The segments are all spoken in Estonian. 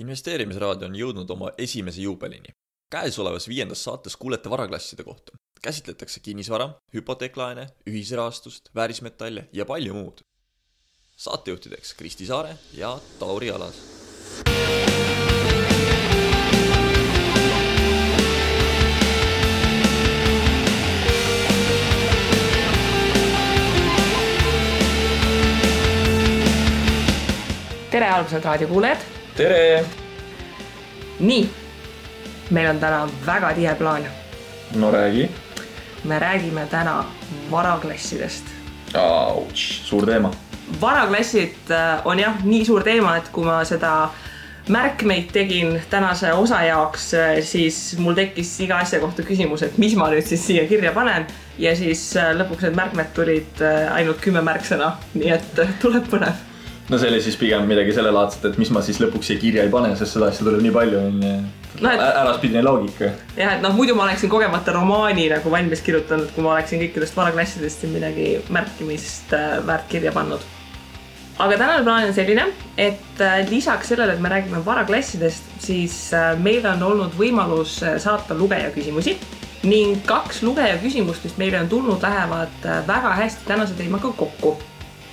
investeerimisraadio on jõudnud oma esimese juubelini. käesolevas viiendas saates kuulete varaklasside kohta. käsitletakse kinnisvara, hüpoteeklaene, ühisrahastust, väärismetalle ja palju muud. saatejuhtideks Kristi Saare ja Tauri Alas. tere, armsad raadiokuulajad. Tere! nii, meil on täna väga tihe plaan. no räägi. me räägime täna varaklassidest. suur teema. varaklassid äh, on jah, nii suur teema, et kui ma seda märkmeid tegin tänase osa jaoks, äh, siis mul tekkis iga asja kohta küsimus, et mis ma nüüd siis siia kirja panen. ja siis äh, lõpuks need märkmed tulid ainult kümme märksõna, nii et tuleb põnev no see oli siis pigem midagi sellelaadset, et mis ma siis lõpuks siia kirja ei pane, sest seda asja tuleb nii palju, onju. no et äraspidine loogika. jah, et noh, muidu ma oleksin kogemata romaani nagu valmis kirjutanud, kui ma oleksin kõikidest varaklassidest siin midagi märkimist äh, väärt kirja pannud. aga tänane plaan on selline, et äh, lisaks sellele, et me räägime varaklassidest, siis äh, meil on olnud võimalus saata lugeja küsimusi ning kaks lugeja küsimust, mis meile on tulnud, lähevad väga hästi tänase teemaga kokku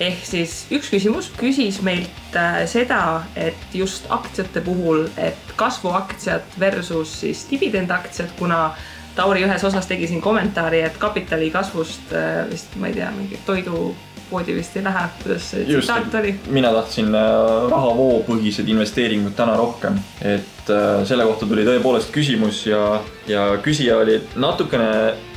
ehk siis üks küsimus küsis meilt äh, seda, et just aktsiate puhul, et kasvuaktsiad versus siis dividendaktsiad, kuna Tauri ühes osas tegi siin kommentaari, et kapitali kasvust äh, vist ma ei tea, mingi toidu poodi vist ei lähe, kuidas see tsitaat oli? mina tahtsin äh, rahavoopõhised investeeringud täna rohkem, et äh, selle kohta tuli tõepoolest küsimus ja, ja küsija oli natukene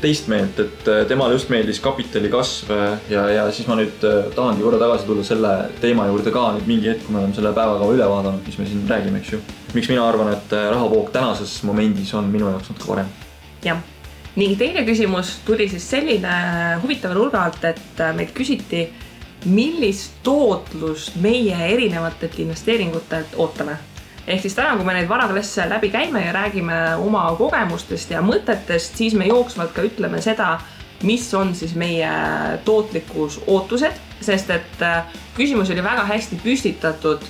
teist meelt, et äh, temale just meeldis kapitali kasv ja, ja siis ma nüüd tahangi korra tagasi tulla selle teema juurde ka nüüd mingi hetk, kui me oleme selle päevakava üle vaadanud, mis me siin räägime, eks ju. miks mina arvan, et rahavoog tänases momendis on minu jaoks natuke parem? jah ning teine küsimus tuli siis selline huvitava nurga alt, et äh, meilt küsiti, millist tootlust meie erinevatelt investeeringutelt ootame. ehk siis täna, kui me neid varaklasse läbi käime ja räägime oma kogemustest ja mõtetest, siis me jooksvalt ka ütleme seda, mis on siis meie tootlikkus ootused, sest et äh, küsimus oli väga hästi püstitatud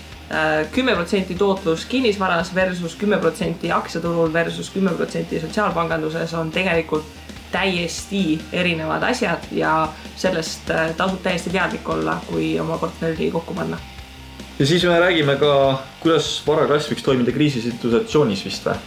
kümme protsenti tootlus kinnisvaras versus kümme protsenti aktsiaturul versus kümme protsenti sotsiaalpanganduses on tegelikult täiesti erinevad asjad ja sellest äh, tasub täiesti teadlik olla, kui oma portfelli kokku panna. ja siis me räägime ka, kuidas varaklass võiks toimida kriisisituatsioonis vist või?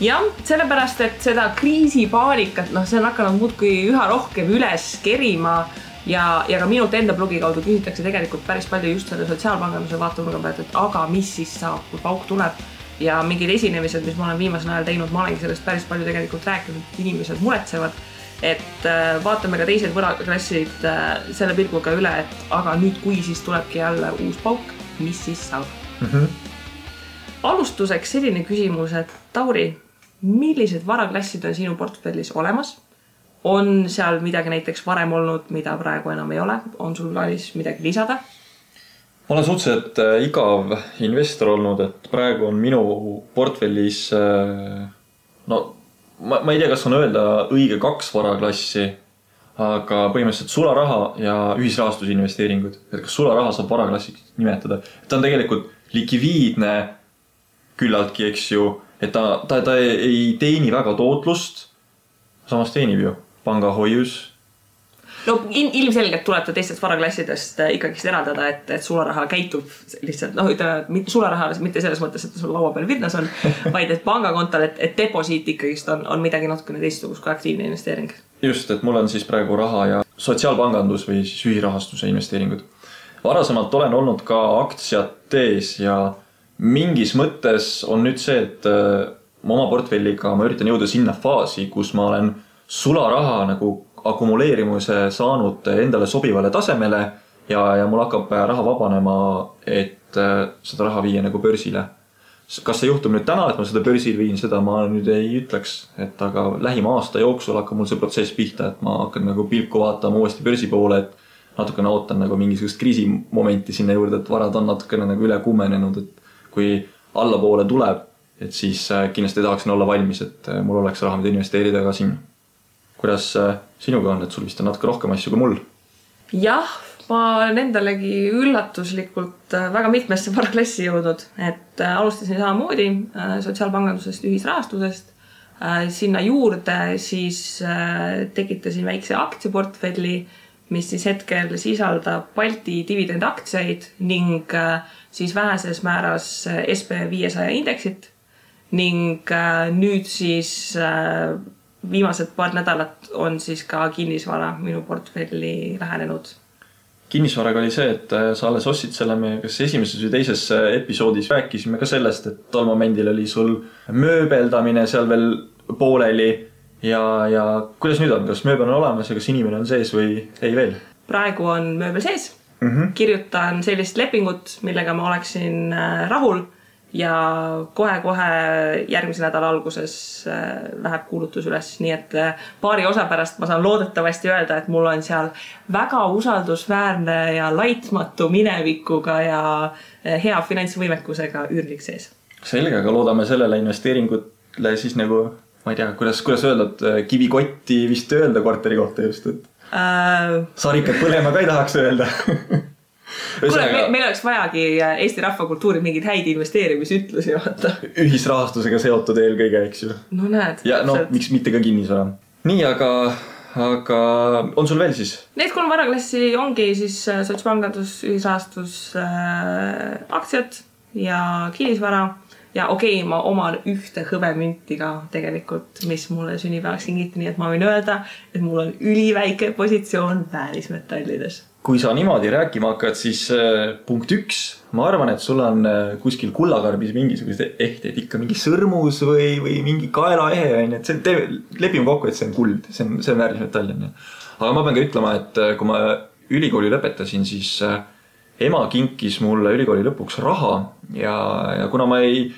jah, sellepärast et seda kriisipaanikat, noh, see on hakanud muudkui üha rohkem üles kerima ja, ja ka minult enda blogi kaudu küsitakse tegelikult päris palju just selle sotsiaalpanganduse vaatenurga pealt, et aga mis siis saab, kui pauk tuleb. ja mingid esinemised, mis ma olen viimasel ajal teinud, ma olengi sellest päris palju tegelikult rääkinud, et inimesed muretsevad. et äh, vaatame ka teised võlaklassid äh, selle pilguga üle, et aga nüüd, kui siis tulebki jälle uus pauk, mis siis saab mm? -hmm. alustuseks selline küsimus, et Tauri, millised varaklassid on sinu portfellis olemas on seal midagi näiteks varem olnud, mida praegu enam ei ole, on sul plaanis midagi lisada? ma olen suhteliselt äh, igav investor olnud, et praegu on minu portfellis äh, no ma, ma ei tea, kas on öelda õige kaks varaklassi, aga põhimõtteliselt sularaha ja ühisrahastusinvesteeringud. et kas sularaha saab varaklassiks nimetada, ta on tegelikult likviidne küllaltki, eks ju, et ta, ta, ta ei teeni väga tootlust. samas teenib ju pangahoius. no ilmselgelt tuleb ta teistest varaklassidest äh, ikkagist eraldada, et, et sularaha käitub lihtsalt noh, ütleme sularaha mitte selles mõttes, et ta sul laua peal virnas on, vaid et pangakontol, et, et deposiit ikkagist on, on midagi natukene teistsugust kui aktiivne investeering. just, et mul on siis praegu raha ja sotsiaalpangandus või siis ühirahastuse investeeringud. varasemalt olen olnud ka aktsiates ja mingis mõttes on nüüd see, et äh, oma portfelliga ma üritan jõuda sinna faasi, kus ma olen sularaha nagu akumuleerimise saanud endale sobivale tasemele ja, ja mul hakkab raha vabanema, et äh, seda raha viia nagu börsile. kas see juhtub nüüd täna, et ma seda börsil viin, seda ma nüüd ei ütleks, et aga lähima aasta jooksul hakkab mul see protsess pihta, et ma hakkan nagu pilku vaatama uuesti börsi poole, et natukene ootan nagu mingisugust kriisimomenti sinna juurde, et varad on natukene nagu üle kuumenenud, et kui allapoole tuleb, et siis äh, kindlasti tahaksin olla valmis, et äh, mul oleks raha, mida investeerida ka sinna kuidas äh, sinuga on, et sul vist on natuke rohkem asju kui mul? jah, ma olen endalegi üllatuslikult äh, väga mitmesse varaklassi jõudnud, et äh, alustasin samamoodi sotsiaalpangandusest, ühisrahastusest. sinna juurde siis tekitasin väikse aktsiaportfelli, mis siis hetkel sisaldab Balti dividendaktsiaid ning siis väheses määras SB viiesaja indeksit ning nüüd siis viimased paar nädalat on siis ka kinnisvara minu portfelli lähenenud kinnisvaraga oli see, et äh, sa alles ostsid selle, me kas esimeses või teises äh, episoodis rääkisime ka sellest, et tol momendil oli sul mööbeldamine seal veel pooleli ja, ja kuidas nüüd on, kas mööbel on olemas ja kas inimene on sees või ei veel? praegu on mööbel sees mm. -hmm. kirjutan sellist lepingut, millega ma oleksin äh, rahul ja kohe-kohe järgmise nädala alguses äh, läheb kuulutus üles, nii et äh, paari osa pärast ma saan loodetavasti öelda, et mul on seal väga usaldusväärne ja laitmatu minevikuga ja äh, hea finantsvõimekusega üürnik sees. selge, aga loodame sellele investeeringule siis nagu, ma ei tea, kuidas, kuidas öelda, et kivikotti vist öelda korteri kohta just, et äh.... sarikad põlema ka ei tahaks öelda kuule, meil oleks vajagi äh, Eesti rahvakultuuri mingeid häid investeerimisütlusi, vaata. ühisrahastusega seotud eelkõige, eks ju. no näed. ja no miks mitte ka kinnisvara. nii, aga, aga on sul veel siis? Need kolm varaklassi ongi siis äh, sotsiaalpangandus, ühisrahastus äh,, aktsiad ja kinnisvara ja okei okay,, ma oman ühte hõbemünti ka tegelikult, mis mulle sünnipäevaks kingiti, nii et ma võin öelda, et mul on üliväike positsioon väärismetallides kui sa niimoodi rääkima hakkad, siis äh, punkt üks, ma arvan, et sul on äh, kuskil kullakarbis mingisugused ehteid ikka mingi sõrmus või, või mingi kaelaehe on ju, et see teeme, lepime kokku, et see on kuld, see on, see on väärismetall on ju. aga ma pean ka ütlema, et äh, kui ma ülikooli lõpetasin, siis ema kinkis mulle ülikooli lõpuks raha ja, ja kuna ma ei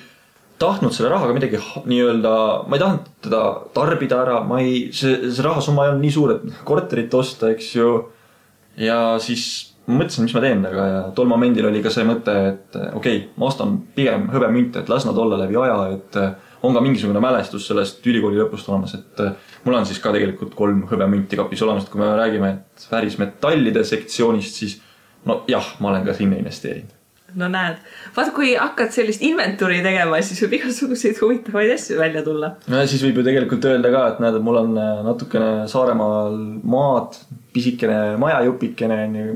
tahtnud selle rahaga midagi nii-öelda, ma ei tahtnud teda tarbida ära, ma ei, see, see rahasumma ei olnud nii suur, et korterit osta, eks ju ja siis mõtlesin, mis ma teen temaga ja tol momendil oli ka see mõte, et okei okay,, ma ostan pigem hõbemünte, et las nad olla läbi aja, et on ka mingisugune mälestus sellest ülikooli lõpust olemas, et mul on siis ka tegelikult kolm hõbemünti kapis olemas, et kui me räägime väärismetallide sektsioonist, siis no jah, ma olen ka sinna investeerinud no näed, vaata, kui hakkad sellist inventuuri tegema, siis võib igasuguseid huvitavaid asju välja tulla. no ja siis võib ju tegelikult öelda ka, et näed, mul on eh, natukene Saaremaal maad, pisikene majajupikene onju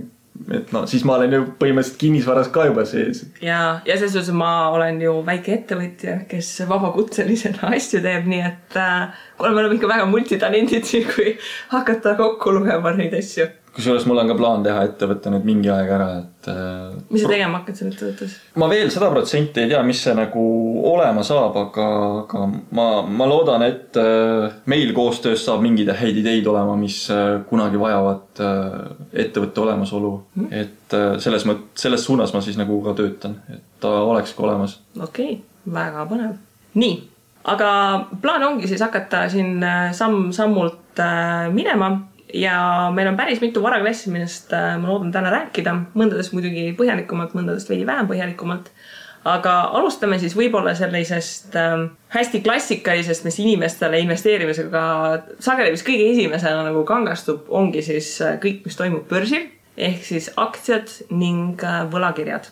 et no siis ma olen ju põhimõtteliselt kinnisvaras ka juba sees. ja, ja selles suhtes ma olen ju väike ettevõtja, kes vabakutselisena asju teeb, nii et äh, kuule, me oleme ikka väga multitalendid siin, kui hakata kokku lugema neid asju kusjuures mul on ka plaan teha ettevõte nüüd mingi aeg ära, et. Äh, mis sa tegema hakkad seal ettevõttes? ma veel sada protsenti ei tea, mis see nagu olema saab, aga, aga ma, ma loodan, et äh, meil koostöös saab mingeid häid ideid olema, mis äh, kunagi vajavad ettevõtte olemasolu mm.. et selles mõttes, selles suunas ma siis nagu ka töötan, et ta oleks ka olemas. okei okay,, väga põnev. nii, aga plaan ongi siis hakata siin samm-sammult minema ja meil on päris mitu varaklassi, millest äh, ma loodan täna rääkida, mõndadest muidugi põhjalikumalt, mõndadest veidi vähem põhjalikumalt. aga alustame siis võib-olla sellisest äh, hästi klassikalisest, mis inimestele investeerimisega sageli vist kõige esimesena nagu kangastub, ongi siis äh, kõik, mis toimub börsil ehk siis aktsiad ning võlakirjad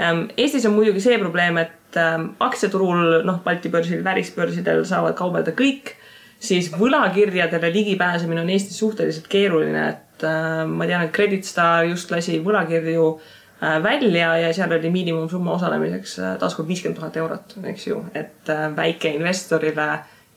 ähm,. Eestis on muidugi see probleem, et äh, aktsiaturul, noh, Balti börsil, välisbörsidel saavad kaubelda kõik siis võlakirjadele ligipääsemine on Eestis suhteliselt keeruline, et äh, ma tean, et Credit Star just lasi võlakirju äh, välja ja seal oli miinimumsumma osalemiseks äh, taaskord viiskümmend tuhat eurot, eks ju, et äh, väikeinvestorile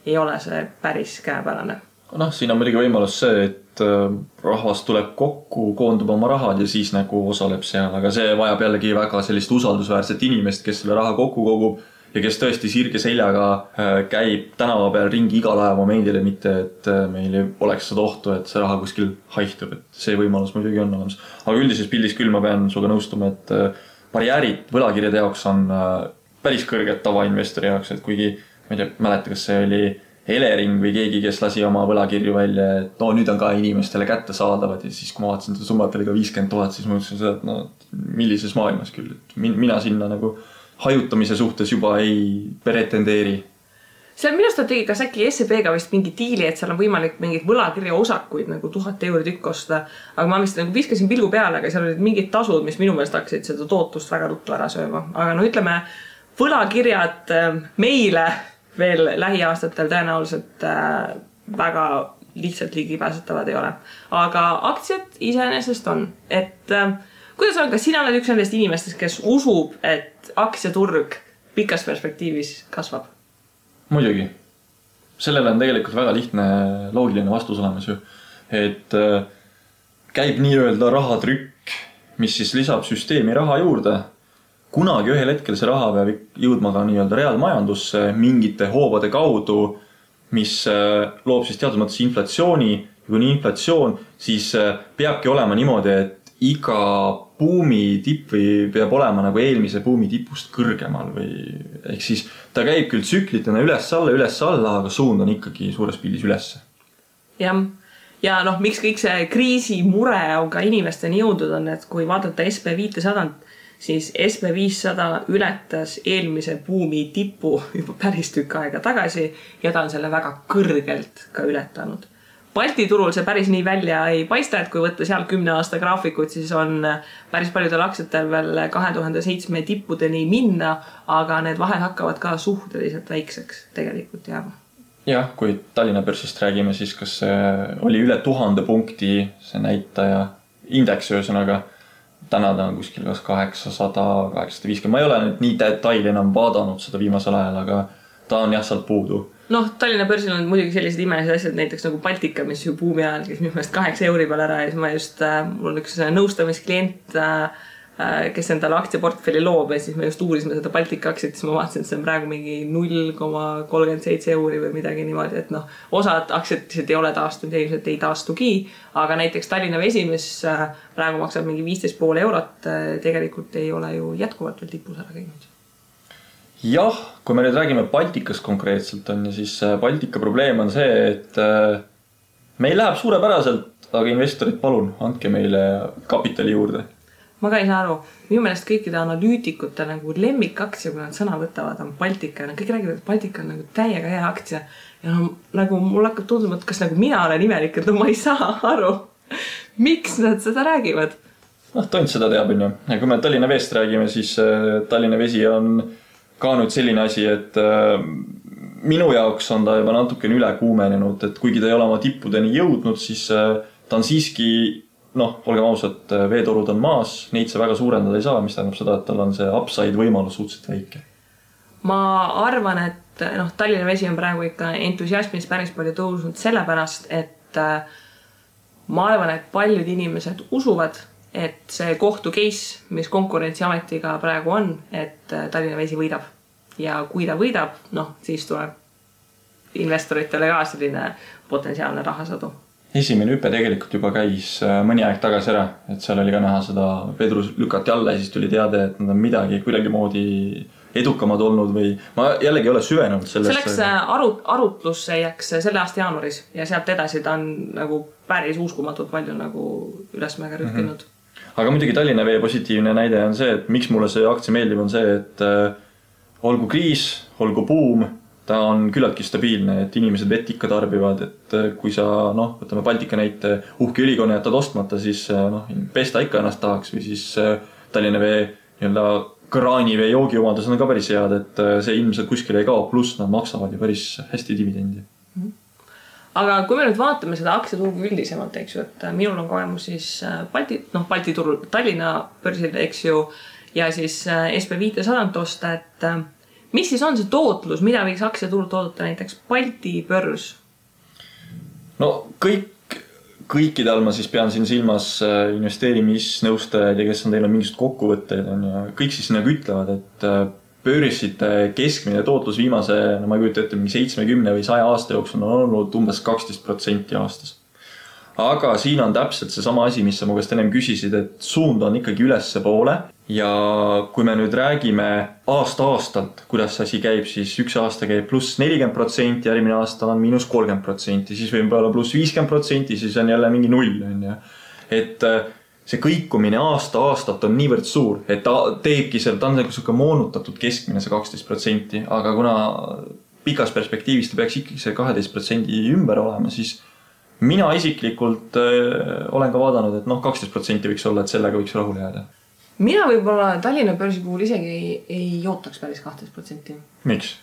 ei ole see päris käepärane. noh, siin on muidugi võimalus see, et äh, rahvas tuleb kokku, koondub oma rahad ja siis nagu osaleb seal, aga see vajab jällegi väga sellist usaldusväärset inimest, kes selle raha kokku kogub ja kes tõesti sirge seljaga äh, käib tänava peal ringi igal ajamomendil ja mitte, et äh, meil ei oleks seda ohtu, et see raha kuskil haihtub, et see võimalus muidugi on olemas. aga üldises pildis küll ma pean sinuga nõustuma, et äh, barjäärid võlakirjade jaoks on päris kõrged tavainvestori jaoks, et kuigi ma ei tea, mäleta, kas see oli Elering või keegi, kes lasi oma võlakirju välja, et no nüüd on ka inimestele kättesaadavad ja siis, kui ma vaatasin seda summat oli ka viiskümmend tuhat, siis ma mõtlesin seda, et no millises maailmas küll, et mina sinna nagu hajutamise suhtes juba ei pretendeeri. seal minu arust nad tegid kas äkki SEB-ga vist mingi diili, et seal on võimalik mingeid võlakirja osakuid nagu tuhat euri tükk osta. aga ma vist nagu viskasin pilgu peale, aga seal olid mingid tasud, mis minu meelest hakkasid seda tootlust väga ruttu ära sööma, aga no ütleme, võlakirjad äh, meile veel lähiaastatel tõenäoliselt äh, väga lihtsalt ligipääsetavad ei ole. aga aktsiad iseenesest on, et äh, kuidas on, kas sina oled üks nendest inimestest, kes usub, et aktsiaturg pikas perspektiivis kasvab? muidugi. sellele on tegelikult väga lihtne loogiline vastus olemas ju. et äh, käib nii-öelda rahatrükk, mis siis lisab süsteemi raha juurde. kunagi ühel hetkel see raha peab jõudma ka nii-öelda reaalmajandusse mingite hoovade kaudu, mis äh, loob siis teatud mõttes inflatsiooni. kui on inflatsioon, siis äh, peabki olema niimoodi, et iga buumi tipp või peab olema nagu eelmise buumi tipust kõrgemal või ehk siis ta käib küll tsüklitena üles-alla, üles-alla, aga suund on ikkagi suures pildis ülesse. jah, ja noh, miks kõik see kriisimure on ka inimesteni jõudnud, on, et kui vaadata SB viitesadat, siis SB viissada ületas eelmise buumi tipu juba päris tükk aega tagasi ja ta on selle väga kõrgelt ka ületanud Balti turul see päris nii välja ei paista, et kui võtta seal kümne aasta graafikut, siis on päris paljudel aktsiatel veel kahe tuhande seitsme tippudeni minna, aga need vahed hakkavad ka suhteliselt väikseks tegelikult jääma. jah, kui Tallinna börsist räägime, siis kas oli üle tuhande punkti, see näitaja, indeks ühesõnaga. täna ta on kuskil kas kaheksasada, kaheksasada viiskümmend, ma ei ole nüüd nii detaili enam vaadanud seda viimasel ajal, aga ta on jah, sealt puudu noh, Tallinna börsil on muidugi sellised imelised asjad, näiteks nagu Baltika, mis ju buumi ajal käis minu meelest kaheksa euri peal ära ja siis ma just äh,, mul on üks nõustamisklient äh, äh, kes endale aktsiaportfelli loob ja siis me just uurisime seda Baltika aktsiat, siis ma vaatasin, et see on praegu mingi null koma kolmkümmend seitse euri või midagi niimoodi, et noh, osad aktsiad lihtsalt ei ole taastunud ja ilmselt ei taastugi. aga näiteks Tallinna Vesi, mis äh, praegu maksab mingi viisteist pool eurot, äh, tegelikult ei ole ju jätkuvalt veel tipus ära käinud jah, kui me nüüd räägime Baltikast konkreetselt on ju, siis äh, Baltika probleem on see, et äh, meil läheb suurepäraselt, aga investorid, palun andke meile kapitali juurde. ma ka ei saa aru, minu meelest kõikide analüütikute nagu lemmikaktsia, kui nad sõna võtavad, on Baltika kõik räägivad, et Baltika on nagu täiega hea aktsia. ja no nagu mul hakkab tunduma, et kas nagu mina olen imelik, et no ma ei saa aru, miks nad seda räägivad. noh, tont seda teab, on ju, ja kui me Tallinna Veest räägime, siis äh, Tallinna Vesi on ka nüüd selline asi, et äh, minu jaoks on ta juba natukene üle kuumenenud, et kuigi ta ei ole oma tippudeni jõudnud, siis äh, ta on siiski noh, olgem ausad, äh, veetorud on maas, neid sa väga suurendada ei saa, mis tähendab seda, et tal on see upside võimalus suhteliselt väike. ma arvan, et noh, Tallinna Vesi on praegu ikka entusiasmis päris palju tõusnud sellepärast, et ma arvan, et paljud inimesed usuvad et see kohtu case, mis Konkurentsiametiga praegu on, et Tallinna Vesi võidab ja kui ta võidab, noh, siis tuleb investoritele ka selline potentsiaalne rahasadu. esimene hüpe tegelikult juba käis äh, mõni aeg tagasi ära, et seal oli ka näha seda, vedrus lükati alla ja siis tuli teade, et nad on midagi kuidagimoodi edukamad olnud või ma jällegi ei ole süvenenud sellesse. see läks äh, arut-, arutlusse läks selle aasta jaanuaris ja sealt edasi ta on nagu päris uskumatult palju nagu ülesmäge rühkinud mm. -hmm aga muidugi Tallinna Vee positiivne näide on see, et miks mulle see aktsia meeldib, on see, et äh, olgu kriis, olgu buum, ta on küllaltki stabiilne, et inimesed vett ikka tarbivad, et äh, kui sa noh, võtame Baltika näite, uhke ülikonna jätad ostmata, siis äh, noh, pesta ikka ennast tahaks või siis äh, Tallinna Vee nii-öelda kraanivee joogiomadused on ka päris head, et see ilmselt kuskile ei kao, pluss nad maksavad ju päris hästi dividendi mm. -hmm aga kui me nüüd vaatame seda aktsiaturgu üldisemalt, eks ju, et minul on kogemus siis Balti, noh, Balti turul, Tallinna börsil, eks ju, ja siis SB viitesadat osta, et mis siis on see tootlus, mida võiks aktsiaturult oodata näiteks Balti börs? no kõik, kõikide all ma siis pean siin silmas investeerimisnõustajaid ja kes on teinud mingisuguseid kokkuvõtteid on ju, kõik siis nagu ütlevad, et börside keskmine tootlus viimase, no ma ei kujuta ette, mingi seitsmekümne või saja aasta jooksul on olnud umbes kaksteist protsenti aastas. Aga siin on täpselt seesama asi, mis sa mu käest ennem küsisid, et suund on ikkagi ülespoole ja kui me nüüd räägime aasta-aastalt, kuidas see asi käib, siis üks aasta käib pluss nelikümmend protsenti, järgmine aasta on miinus kolmkümmend protsenti, siis võib olla pluss viiskümmend protsenti, siis on jälle mingi null, on ju. et see kõikumine aasta-aastalt on niivõrd suur, et ta teebki seal, ta on nagu sihuke moonutatud keskmine, see kaksteist protsenti, aga kuna pikas perspektiivis ta peaks ikkagi see kaheteist protsendi ümber olema, siis mina isiklikult äh, olen ka vaadanud, et noh, kaksteist protsenti võiks olla, et sellega võiks rahule jääda. mina võib-olla Tallinna börsi puhul isegi ei, ei ootaks päris kahteteist protsenti. miks?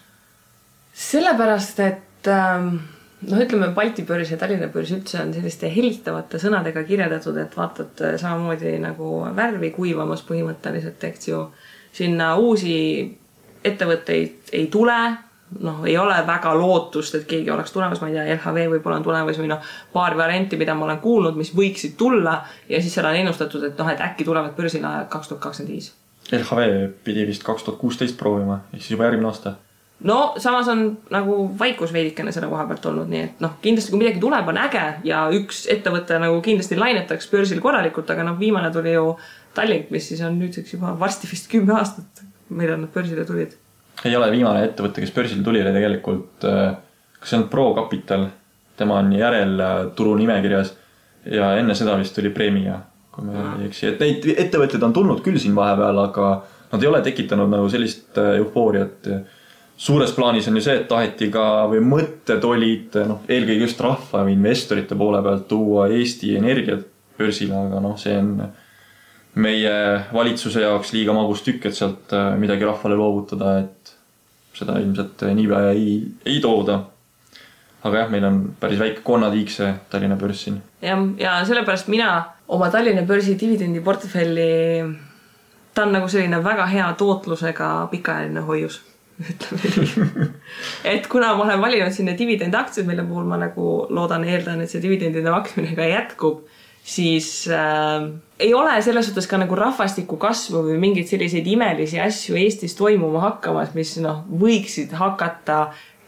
sellepärast, et ähm, noh, ütleme Balti börs ja Tallinna börs üldse on selliste helistavate sõnadega kirjeldatud, et vaatad äh, samamoodi nagu värvi kuivamas põhimõtteliselt, eks ju. sinna uusi ettevõtteid ei tule, noh, ei ole väga lootust, et keegi oleks tulemas, ma ei tea, LHV võib-olla on tulemas või noh, paar varianti, mida ma olen kuulnud, mis võiksid tulla ja siis seal on ennustatud, et noh, et äkki tulevad börsile kaks tuhat kakskümmend viis. LHV pidi vist kaks tuhat kuusteist proovima, ehk siis juba järgmine aasta no samas on nagu vaikus veidikene selle koha pealt olnud, nii et noh, kindlasti kui midagi tuleb, on äge ja üks ettevõte nagu kindlasti lainetaks börsil korralikult, aga noh, viimane tuli ju Tallink, mis siis on nüüdseks juba varsti vist kümme aastat, millal nad börsile tulid. Ei ole viimane ettevõte, kes börsile tuli, oli tegelikult, äh, kas see on Pro Capital, tema on järelturu nimekirjas ja enne seda vist tuli Premia, kui ma ei eksi, et neid ettevõtteid on tulnud küll siin vahepeal, aga nad ei ole tekitanud nagu sellist äh, eufooriat. Suures plaanis on ju see, et taheti ka või mõtted olid noh, eelkõige just rahva või investorite poole pealt tuua Eesti Energiat börsile, aga noh, see on meie valitsuse jaoks liiga magus tükk, et sealt äh, midagi rahvale loovutada, et seda ilmselt niipea ei, ei tooda. aga jah, meil on päris väike konnatiik see Tallinna börs siin. jah, ja sellepärast mina oma Tallinna börsi dividendiportfelli, ta on nagu selline väga hea tootlusega pikaajaline hoius ütleme nii. et kuna ma olen valinud sinna dividendaktsiad, mille puhul ma nagu loodan, eeldan, et see dividendide maksmine ka jätkub, siis äh, ei ole selles suhtes ka nagu rahvastiku kasvu või mingeid selliseid imelisi asju Eestis toimuma hakkamas, mis noh, võiksid hakata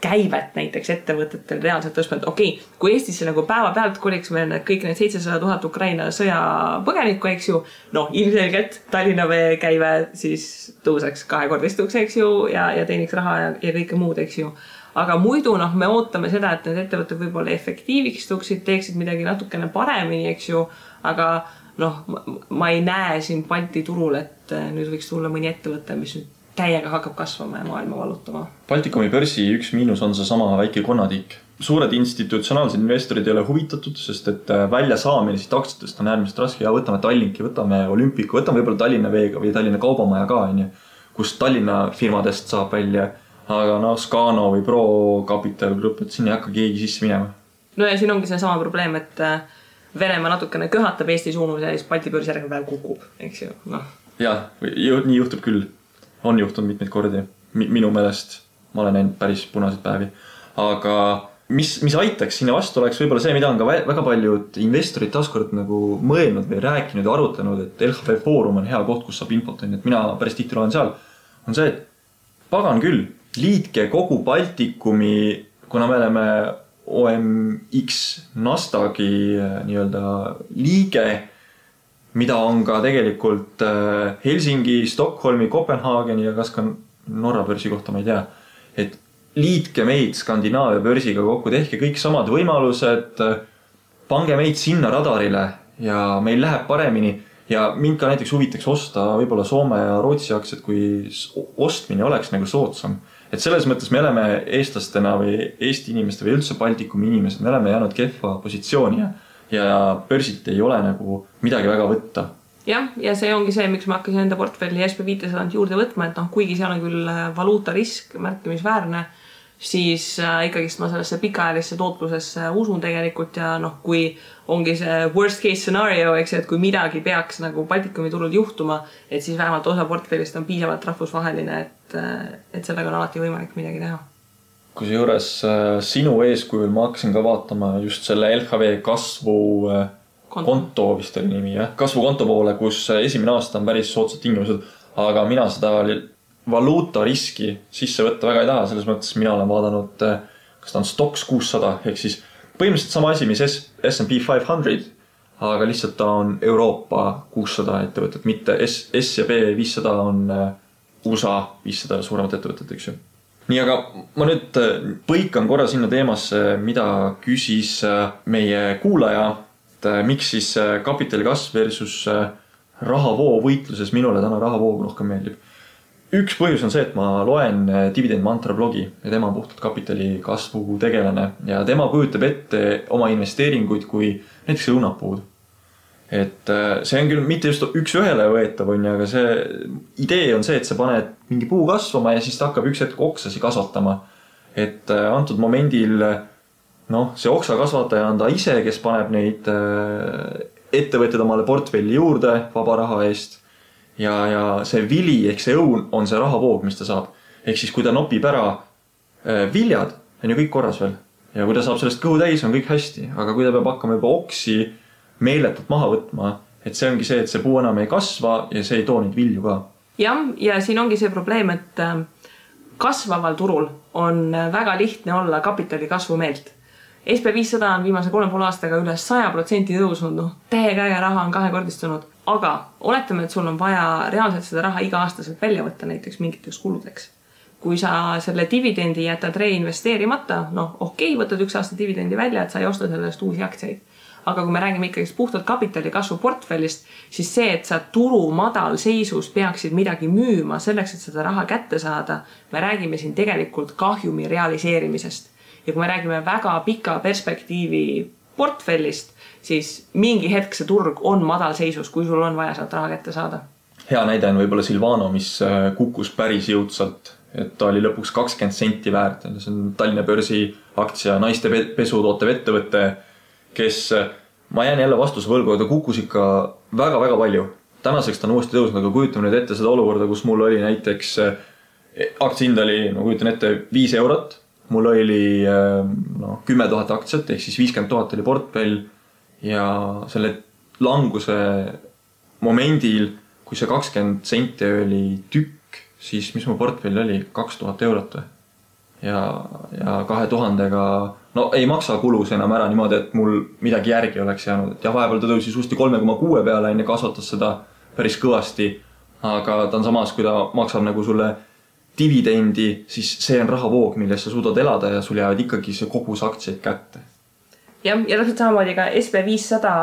käivet näiteks ettevõtetel reaalselt tõstma, et okei okay,, kui Eestisse nagu päevapealt koliks meil need kõik need seitsesada tuhat Ukraina sõjapõgenikku, eks ju. noh, ilmselgelt Tallinna vee käive siis tõuseks kahekordistuks, eks ju, ja, ja teeniks raha ja, ja kõike muud, eks ju. Aga muidu noh, me ootame seda, et need ettevõtted võib-olla efektiivistuksid, teeksid midagi natukene paremini, eks ju, aga noh, ma ei näe siin Balti turul, et nüüd võiks tulla mõni ettevõte, mis nüüd täiega hakkab kasvama ja maailma vallutama. Baltikumi börsi üks miinus on seesama väike konnatiik. suured institutsionaalsed investorid ei ole huvitatud, sest et äh, väljasaamine siit aktsiatest on äärmiselt raske ja võtame Tallinki, võtame Olümpiku, võtame võib-olla Tallinna Veega või Tallinna Kaubamaja ka, onju. kust Tallinna firmadest saab välja, aga noh, Scano või Pro Capital Group, et sinna ei hakka keegi sisse minema. no ja siin ongi seesama probleem, et äh, Venemaa natukene köhatab Eesti suunas ja siis Balti börs järgmine päev kukub, eks ju, noh. jah, nii juhtub küll on juhtunud mitmeid kordi minu meelest. ma olen näinud päris punaseid päevi. aga mis, mis aitaks sinna vastu, oleks võib-olla see, mida on ka väga paljud investorid taaskord nagu mõelnud või rääkinud ja arutlenud, et LHV Foorum on hea koht, kus saab infot, on ju, et mina päris tihti loen seal. on see, et pagan küll, liitke kogu Baltikumi, kuna me oleme OMX Nasdaqi äh, nii-öelda liige mida on ka tegelikult äh, Helsingi, Stockholmi, Kopenhaageni ja kas ka Norra börsi kohta ma ei tea. et liitke meid Skandinaavia börsiga kokku, tehke kõik samad võimalused. pange meid sinna radarile ja meil läheb paremini ja mind ka näiteks huvitaks osta võib-olla Soome ja Rootsi aktsiad, kui ostmine oleks nagu soodsam. Et selles mõttes me oleme eestlastena või Eesti inimeste või üldse Baltikumi inimesed, me oleme jäänud kehva positsiooni ja ja börsilt ei ole nagu midagi väga võtta. jah, ja see ongi see, miks ma hakkasin enda portfelli SB viitesadat juurde võtma, et noh, kuigi seal on küll äh, valuutarisk märkimisväärne, siis äh, ikkagist ma sellesse pikaajalisse tootlusesse usun tegelikult ja noh, kui ongi see worst case scenario, eks ju, et kui midagi peaks nagu Baltikumi turul juhtuma, et siis vähemalt osa portfellist on piisavalt rahvusvaheline, et, äh, et sellega on alati võimalik midagi teha kusjuures äh, sinu eeskujul ma hakkasin ka vaatama just selle LHV kasvu äh, konto, konto vist oli nimi jah, kasvukonto poole, kus äh, esimene aasta on päris soodsad tingimused. aga mina seda valuutariski sisse võtta väga ei taha, selles mõttes mina olen vaadanud, kas ta on Stoxx kuussada ehk siis põhimõtteliselt sama asi, mis SMP five hundred. aga lihtsalt ta on Euroopa kuussada ettevõtet, mitte S, S ja B viissada on USA viissada suuremat ettevõtet, eks ju nii, aga ma nüüd äh, põikan korra sinna teemasse, mida küsis äh, meie kuulaja. et äh, miks siis kapitali kasv versus rahavoo võitluses minule täna rahavoog rohkem meeldib. üks põhjus on see, et ma loen Dividend Mantra blogi ja tema on puhtalt kapitali kasvu tegelane ja tema kujutab ette oma investeeringuid kui näiteks õunapuud. Et äh, see on küll mitte just üks-ühele võetav, on ju, aga see idee on see, et sa paned mingi puu kasvama ja siis ta hakkab üks hetk oksasi kasvatama. et äh, antud momendil noh, see oksakasvataja on ta ise, kes paneb neid ettevõtted omale portfelli juurde vaba raha eest ja, ja see vili ehk see õun on see rahavoog, mis ta saab. ehk siis, kui ta nopib ära äh, viljad, on ju kõik korras veel. ja kui ta saab sellest kõhu täis, on kõik hästi, aga kui ta peab hakkama juba oksi meeletult maha võtma, et see ongi see, et see puu enam ei kasva ja see ei too neid vilju ka. jah, ja siin ongi see probleem, et äh, kasvaval turul on äh, väga lihtne olla kapitali kasvu meelt SB viissada on viimase kolme poole aastaga üle saja protsendi tõusnud, noh, täiega äge raha on kahekordistunud aga oletame, et sul on vaja reaalselt seda raha iga-aastaselt välja võtta näiteks mingiteks kuludeks. kui sa selle dividendi jätad reinvesteerimata, noh, okei okay,, võtad üks aasta dividendi välja, et sa ei osta selle eest uusi aktsiaid. Aga kui me räägime ikkagist puhtalt kapitali kasvu portfellist, siis see, et sa turu madalseisus peaksid midagi müüma selleks, et seda raha kätte saada, me räägime siin tegelikult kahjumi realiseerimisest. ja kui me räägime väga pika perspektiivi portfellist, siis mingi hetk see turg on madalseisus, kui sul on vaja sealt raha kätte saada. hea näide on võib-olla Silvano, mis äh, kukkus päris jõudsalt, et ta oli lõpuks kakskümmend senti väärt, see on Tallinna börsi aktsia naiste pesu tootev ettevõte, kes, äh, ma jään jälle vastuse võlgu, ta kukkus ikka väga-väga palju. tänaseks ta on uuesti tõusnud, aga kujutame nüüd ette seda olukorda, kus mul oli näiteks äh, aktsia hind oli, ma kujutan ette, viis eurot mul oli noh, kümme tuhat aktsiat ehk siis viiskümmend tuhat oli portfell ja selle languse momendil, kui see kakskümmend senti oli tükk, siis mis mu portfell oli, kaks tuhat eurot või? ja, ja kahe tuhandega, no ei maksa kulus enam ära niimoodi, et mul midagi järgi oleks jäänud, et jah, vahepeal ta tõusis uuesti kolme koma kuue peale, onju, kasvatas seda päris kõvasti. aga ta on samas, kui ta maksab nagu sulle dividendi, siis see on rahavoog, millest sa suudad elada ja sul jäävad ikkagi see kogus aktsiaid kätte jah, ja täpselt samamoodi ka SB viissada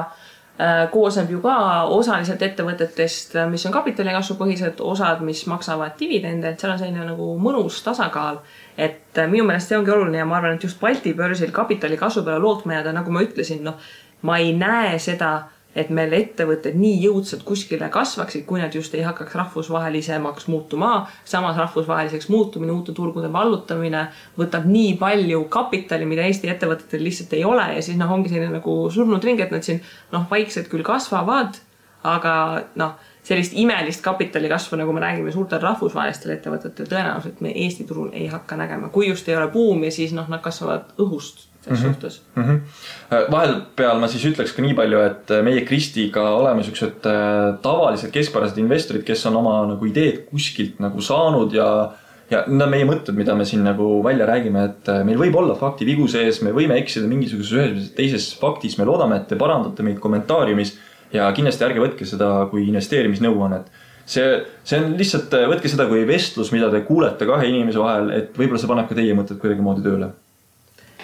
koosneb ju ka osaliselt ettevõtetest, äh, mis on kapitali kasvu põhised, osad, mis maksavad dividende, et seal on selline nagu mõnus tasakaal. et äh, minu meelest see ongi oluline ja ma arvan, et just Balti börsil kapitali kasvu peale lootma jääda, nagu ma ütlesin, noh, ma ei näe seda et meil ettevõtted nii jõudsalt kuskile kasvaksid, kui nad just ei hakkaks rahvusvahelisemaks muutuma. samas rahvusvaheliseks muutumine, uute turgude vallutamine võtab nii palju kapitali, mida Eesti ettevõtetel lihtsalt ei ole ja siis noh, ongi selline nagu surnud ring, et nad siin noh, vaikselt küll kasvavad, aga noh, sellist imelist kapitali kasvu, nagu me räägime suurtel rahvusvahelistel ettevõtetel, tõenäoliselt me Eesti turul ei hakka nägema, kui just ei ole buumi, siis noh, nad kasvavad õhust selles mm -hmm. suhtes mm. -hmm. vahepeal ma siis ütleks ka nii palju, et äh, meie Kristiga oleme siuksed äh, tavalised keskpärased investorid, kes on oma nagu ideed kuskilt nagu saanud ja ja need on meie mõtted, mida me siin nagu välja räägime, et meil võib olla faktivigu sees, me võime eksida mingisuguses ühes või teises faktis, me loodame, et te parandate meid kommentaariumis ja kindlasti ärge võtke seda kui investeerimisnõuannet. see, see on lihtsalt, võtke seda kui vestlus, mida te kuulete kahe inimese vahel, et võib-olla see paneb ka teie mõtted kuidagimoodi tööle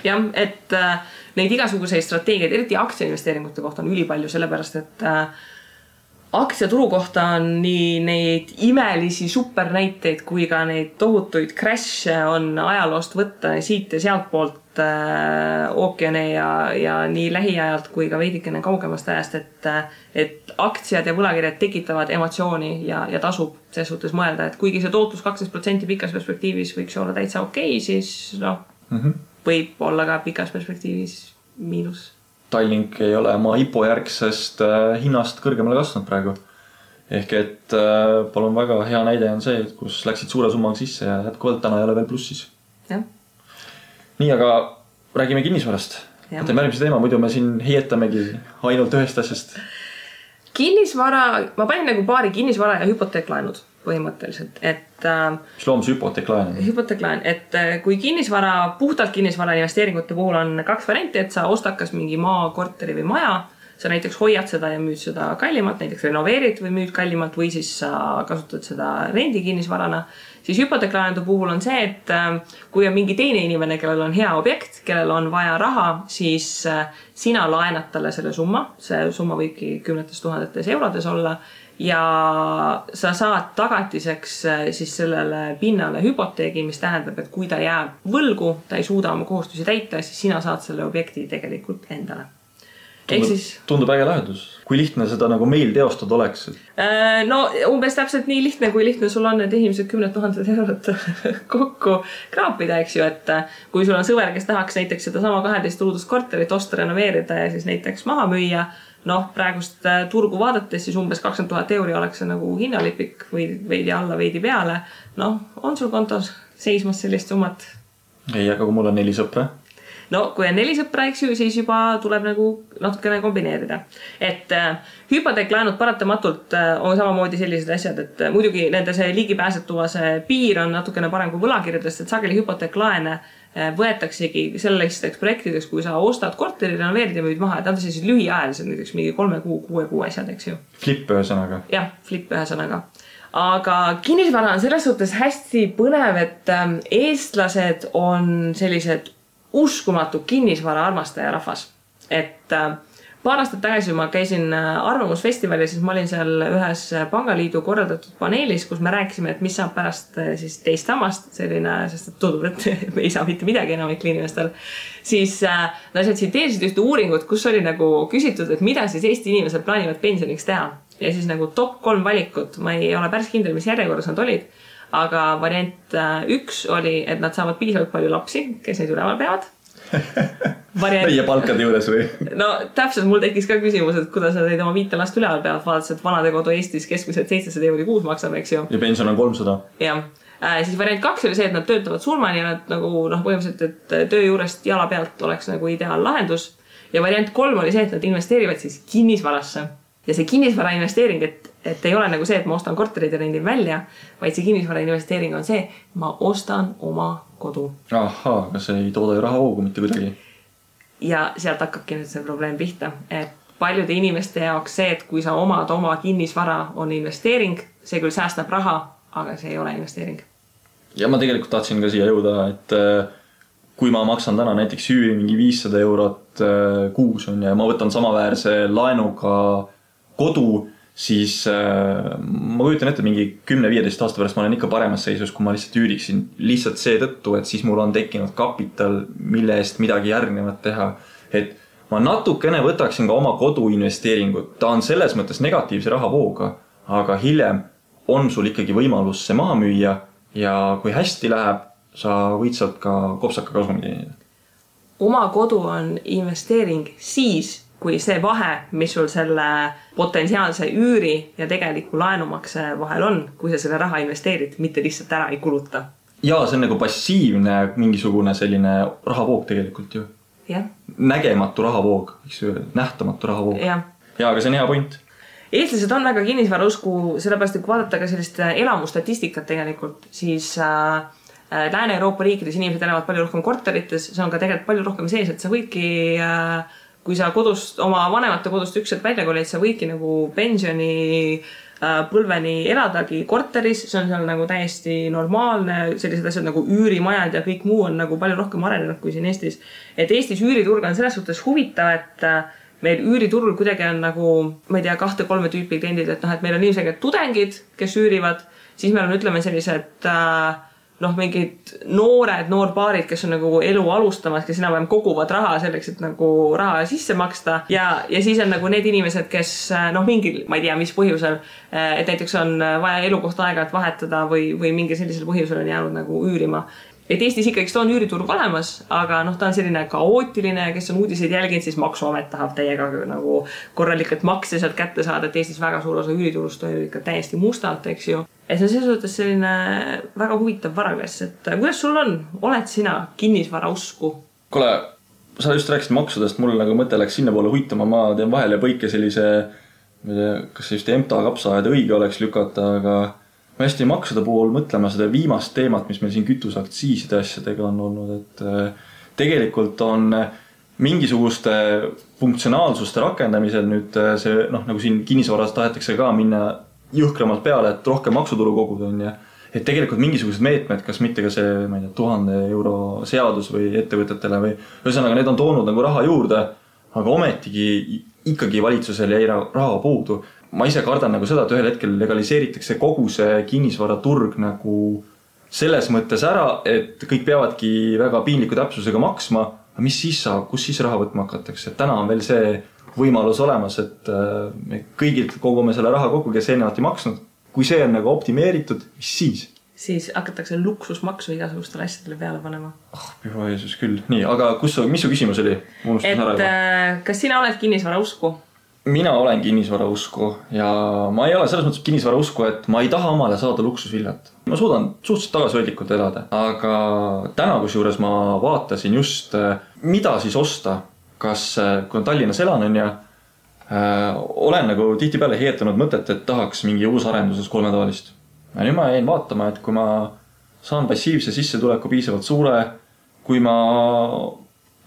jah, et äh, neid igasuguseid strateegiaid, eriti aktsiainvesteeringute kohta on ülipalju, sellepärast et äh, aktsiaturu kohta on nii neid imelisi supernäiteid kui ka neid tohutuid crash'e on ajaloost võtta siit ja sealtpoolt äh, ookeane ja, ja nii lähiajalt kui ka veidikene kaugemast ajast, et äh,, et aktsiad ja võlakirjad tekitavad emotsiooni ja, ja tasub selles suhtes mõelda, et kuigi see tootlus kaksteist protsenti pikas perspektiivis võiks olla täitsa okei okay,, siis noh. Mm -hmm võib olla ka pikas perspektiivis miinus. Tallink ei ole oma IPO järgsest äh, hinnast kõrgemale kasvanud praegu. ehk et äh, palun väga hea näide on see, kus läksid suure summaga sisse ja jätkuvalt täna ei ole veel plussis. nii, aga räägime kinnisvarast. võtame järgmise teema, muidu me siin heietamegi ainult ühest asjast. kinnisvara, ma panin nagu paari kinnisvara ja hüpoteeklaenud põhimõtteliselt, et äh,. mis loom see hüpoteeklaen hüpoteeklaen, et äh, kui kinnisvara, puhtalt kinnisvara investeeringute puhul on kaks varianti, et sa ostad kas mingi maa, korteri või maja. sa näiteks hoiad seda ja müüd seda kallimalt, näiteks renoveerid või müüd kallimalt või siis sa kasutad seda rendikinnisvarana siis hüpoteeklaenude puhul on see, et äh, kui on mingi teine inimene, kellel on hea objekt, kellel on vaja raha, siis äh, sina laenad talle selle summa, see summa võibki kümnetes tuhandetes eurodes olla ja sa saad tagatiseks äh, siis sellele pinnale hüpoteegi, mis tähendab, et kui ta jääb võlgu, ta ei suuda oma kohustusi täita, siis sina saad selle objekti tegelikult endale ehk siis. tundub äge lahendus, kui lihtne seda nagu meil teostada oleks? Äh, no umbes täpselt nii lihtne, kui lihtne sul on need esimesed kümned tuhanded eurot kokku kraapida, eks ju, et äh, kui sul on sõber, kes tahaks näiteks sedasama kaheteist ruudust korterit osta, renoveerida ja siis näiteks maha müüa. Noh, praegust äh, turgu vaadates siis umbes kakskümmend tuhat euri oleks see nagu hinnalipik või veidi alla, veidi peale. noh, on sul kontos seismas sellist summat? ei, aga kui mul on neli sõpra no kui on neli sõpra, eks ju, siis juba tuleb nagu natukene kombineerida. et äh, hüpoteeklaenud paratamatult äh, on samamoodi sellised asjad, et äh, muidugi nende see ligipääsetavuse piir on natukene parem kui võlakirjadest, et sageli hüpoteeklaene äh, võetaksegi sellisteks projektideks, kui sa ostad korteri, renoveerid ja müüd maha, et nad on sellised lühiajalised, näiteks mingi kolme kuu, kuue kuu asjad, eks ju. flip ühesõnaga. jah, flip ühesõnaga aga kinnisvara on selles suhtes hästi põnev, et ähm, eestlased on sellised uskumatu kinnisvara armastaja rahvas. et äh, paar aastat tagasi ma käisin äh, Arvamusfestivalil, siis ma olin seal ühes äh, Pangaliidu korraldatud paneelis, kus me rääkisime, et mis saab pärast siis teist sammast, selline, sest et tundub, et ei saa mitte midagi enamikul inimestel. siis nad seal tsiteerisid ühte uuringut, kus oli nagu küsitud, et mida siis Eesti inimesed plaanivad pensioniks teha. ja siis nagu top kolm valikut, ma ei ole päris kindel, mis järjekorras nad olid aga variant üks oli, et nad saavad piisavalt palju lapsi, kes neid üleval peavad variant... Meie palkade juures või? no täpselt, mul tekkis ka küsimus, et kuidas nad neid oma viite last üleval peavad, vaadates, et vanadekodu Eestis keskmiselt seitsesada euri kuus maksab, eks ju. ja pension on kolmsada. jah äh,, siis variant kaks oli see, et nad töötavad surmani ja nad nagu noh, põhimõtteliselt, et töö juurest jala pealt oleks nagu ideaallahendus. ja variant kolm oli see, et nad investeerivad siis kinnisvarasse ja see kinnisvara investeering, et, et ei ole nagu see, et ma ostan korterid ja rendin välja, vaid see kinnisvara investeering on see, ma ostan oma kodu. ahhaa, aga see ei tooda ju rahavoogu mitte kuidagi. ja sealt hakkabki nüüd see probleem pihta, et paljude inimeste jaoks see, et kui sa omad oma kinnisvara, on investeering, see küll säästab raha, aga see ei ole investeering. ja ma tegelikult tahtsin ka siia jõuda, et äh, kui ma maksan täna näiteks üüri mingi viissada eurot äh, kuus on ju ja ma võtan samaväärse laenuga kodu siis äh, ma kujutan ette, mingi kümne-viieteist aasta pärast ma olen ikka paremas seisus, kui ma lihtsalt üüriksin. lihtsalt seetõttu, et siis mul on tekkinud kapital, mille eest midagi järgnevat teha. et ma natukene võtaksin ka oma kodu investeeringut, ta on selles mõttes negatiivse rahavooga, aga hiljem on sul ikkagi võimalus see maha müüa ja kui hästi läheb, sa võid sealt ka kopsaka kasumi teenida. oma kodu on investeering siis kui see vahe, mis sul selle potentsiaalse üüri ja tegeliku laenumakse vahel on, kui sa selle raha investeerid, mitte lihtsalt ära ei kuluta. ja see on nagu passiivne mingisugune selline rahavoog tegelikult ju. nägematu rahavoog, eks ju, nähtamatu rahavoog. ja aga see on hea point eestlased on väga kinnisvarausku, sellepärast et kui vaadata ka sellist äh, elamustatistikat tegelikult, siis äh, äh, Lääne-Euroopa riikides inimesed elavad palju rohkem korterites, see on ka tegelikult palju rohkem sees, et sa võidki äh, kui sa kodust, oma vanemate kodust ükskord välja kolid, sa võidki nagu pensioni äh, põlveni eladagi korteris, see on seal nagu täiesti normaalne, sellised asjad nagu üürimajad ja kõik muu on nagu palju rohkem arenenud kui siin Eestis. et Eestis üüriturg on selles suhtes huvitav, et äh, meil üüriturul kuidagi on nagu, ma ei tea, kahte-kolme tüüpi kliendid, et noh, et meil on ilmselgelt tudengid, kes üürivad, siis meil on, ütleme, sellised äh, noh, mingid noored noorpaarid, kes on nagu elu alustamas, kes enam-vähem koguvad raha selleks, et nagu raha sisse maksta. Ja, ja siis on nagu need inimesed, kes noh, mingil, ma ei tea, mis põhjusel, et näiteks on vaja elukohta aeg-ajalt vahetada või, või mingil sellisel põhjusel on jäänud nagu üürima et Eestis ikkagist on üüriturg olemas, aga noh, ta on selline kaootiline, kes on uudiseid jälginud, siis Maksuamet tahab täiega nagu korralikult makse sealt kätte saada, et Eestis väga suur osa üüriturust toimub ikka täiesti mustalt, eks ju. et see on selles suhtes selline väga huvitav varaklass, et kuidas sul on, oled sina kinnisvara usku? kuule, sa just rääkisid maksudest, mul nagu mõte läks sinnapoole uitama, ma teen vahele põike sellise, kas just EMTA kapsaaeda õige oleks lükata, aga ma hästi maksude puhul mõtlema seda viimast teemat, mis meil siin kütuseaktsiiside asjadega on olnud, et äh, tegelikult on äh, mingisuguste funktsionaalsuste rakendamisel nüüd äh, see noh, nagu siin kinnisvaras tahetakse ka minna jõhkramalt peale, et rohkem maksutulu koguda, on ju. et tegelikult mingisugused meetmed, kas mitte ka see, ma ei tea, tuhande euro seadus või ettevõtetele või ühesõnaga, need on toonud nagu raha juurde, aga ometigi ikkagi valitsusel jäi raha puudu ma ise kardan nagu seda, et ühel hetkel legaliseeritakse kogu see kinnisvaraturg nagu selles mõttes ära, et kõik peavadki väga piinliku täpsusega maksma. aga mis siis saab, kus siis raha võtma hakatakse, et täna on veel see võimalus olemas, et äh, me kõigilt kogume selle raha kokku, kes eelnevalt ei maksnud. kui see on nagu optimeeritud, mis siis? siis hakatakse luksusmaksu igasugustele asjadele peale panema. ah oh,, püha Jeesus küll. nii, aga kus mis su küsimus oli? et äh, kas sina oled kinnisvarausku? Mina olen kinnisvarausku ja ma ei ole selles mõttes kinnisvarausku, et ma ei taha omale saada luksusvillat. ma suudan suhteliselt tagasihoidlikult elada, aga täna kusjuures ma vaatasin just, äh, mida siis osta. kas, äh, kui ma Tallinnas elan, on ju äh,, olen nagu tihtipeale heetanud mõtet, et tahaks mingi uusarenduses kolmetoalist. ja nüüd ma jäin vaatama, et kui ma saan passiivse sissetuleku piisavalt suure, kui ma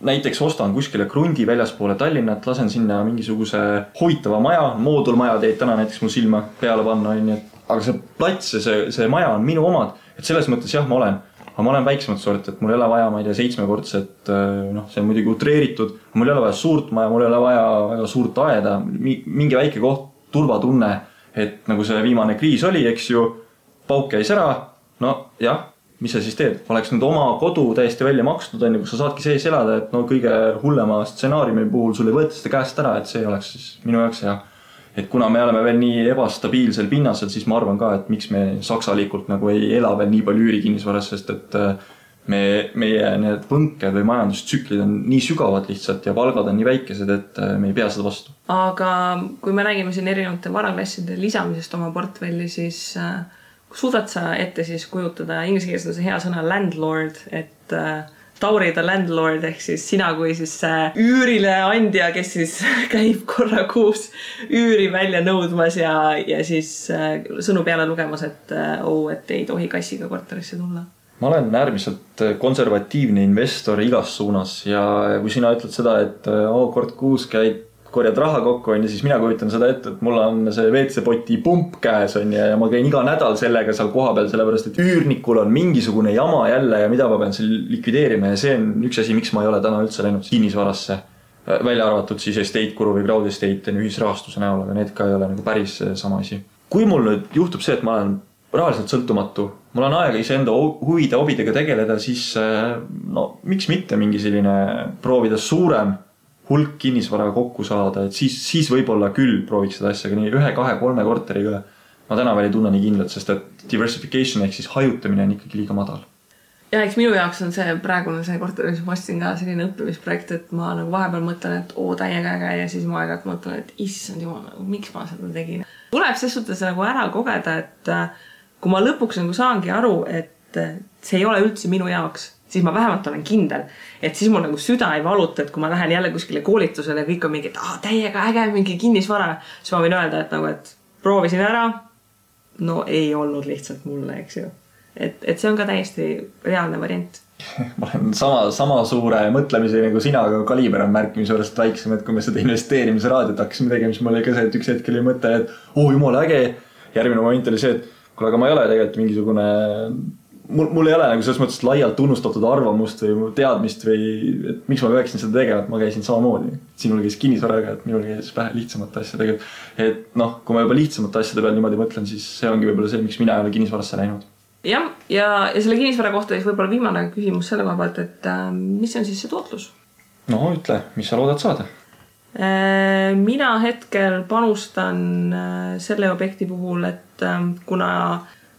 näiteks ostan kuskile krundi väljaspoole Tallinnat, lasen sinna mingisuguse huvitava maja, moodulmaja teed täna näiteks mu silma peale panna, onju, et aga see plats ja see, see maja on minu omad, et selles mõttes jah, ma olen, aga ma olen väiksemat sorti, et mul ei ole vaja, ma ei tea, seitsmekordset, noh, see on muidugi utreeritud, mul ei ole vaja suurt maja, mul ei ole vaja väga suurt aeda, mingi väike koht, turvatunne, et nagu see viimane kriis oli, eks ju, pauk käis ära, no jah mis sa siis teed, oleks nüüd oma kodu täiesti välja makstud, on ju, kus sa saadki sees elada, et no kõige hullema stsenaariumi puhul sul ei võeta seda käest ära, et see oleks siis minu jaoks hea. et kuna me oleme veel nii ebastabiilsel pinnasel, siis ma arvan ka, et miks me saksalikult nagu ei ela veel nii palju üürikinnisvaras, sest et äh, me, meie need võnked või majandustsüklid on nii sügavad lihtsalt ja palgad on nii väikesed, et äh, me ei pea seda vastu. aga kui me räägime siin erinevate varaklasside lisamisest oma portfelli, siis äh suudad sa ette siis kujutada, inglise keeles on see hea sõna landlord, et äh, Tauri the landlord ehk siis sina kui siis äh, üürileandja, kes siis käib korra kuus üüri välja nõudmas ja, ja siis äh, sõnu peale lugemas, et äh, oo oh,, et ei tohi kassiga korterisse tulla. Ma olen äärmiselt konservatiivne investor igas suunas ja kui sina ütled seda, et oo oh, kord kuus käid korjad raha kokku, onju, siis mina kujutan seda ette, et mul on see WC-poti pump käes, onju, ja ma käin iga nädal sellega seal kohapeal, sellepärast et üürnikul on mingisugune jama jälle ja mida ma pean seal likvideerima ja see on üks asi, miks ma ei ole täna üldse läinud kinnisvarasse. välja arvatud siis estate guru või crowd estate on ju ühisrahastuse näol, aga need ka ei ole nagu päris sama asi. kui mul nüüd juhtub see, et ma olen rahaliselt sõltumatu, mul on aega iseenda huvide, hobidega tegeleda, siis no miks mitte mingi selline proovida suurem hulk kinnisvara kokku saada, et siis, siis võib-olla küll prooviks seda asja, aga nii ühe-kahe-kolme korteriga ma täna veel ei tunne nii kindlalt, sest et diversification ehk siis hajutamine on ikkagi liiga madal. ja eks minu jaoks on see praegune see korter, mis ma ostsin ka selline õppimisprojekt, et ma nagu vahepeal mõtlen, et oo täiega äge ja siis ma aeg-ajalt mõtlen, et issand jumal, miks ma seda tegin. tuleb ses suhtes nagu ära kogeda, et äh, kui ma lõpuks nagu saangi aru, et äh, see ei ole üldse minu jaoks siis ma vähemalt olen kindel, et siis mul nagu süda ei valuta, et kui ma lähen jälle kuskile koolitusele ja kõik on mingi, et ah, täiega äge mingi kinnisvara, siis ma võin öelda, et nagu, et proovisin ära. no ei olnud lihtsalt mulle, eks ju. et, et see on ka täiesti reaalne variant ma olen sama, sama suure mõtlemise nagu sina, aga kaliiber on märkimisväärselt väiksem, et kui me seda investeerimise raadiot hakkasime tegema, siis mul oli ka see, et üks hetk oli mõte, et oo oh, jumala äge. järgmine moment oli see, et kuule, aga ma ei ole tegelikult mingisugune mul, mul ei ole nagu selles mõttes laialt tunnustatud arvamust või teadmist või et miks ma peaksin seda tegema, et ma käisin samamoodi. sinul käis kinnisvaraga, et minul käis vähe lihtsamate asjadega. et noh, kui ma juba lihtsamate asjade peale niimoodi mõtlen, siis see ongi võib-olla see, miks mina ei ole kinnisvarasse läinud. jah, ja, ja selle kinnisvara kohta siis võib-olla viimane küsimus selle koha pealt, et äh, mis on siis see tootlus? no ütle, mis sa loodad saada äh,? mina hetkel panustan äh, selle objekti puhul, et äh, kuna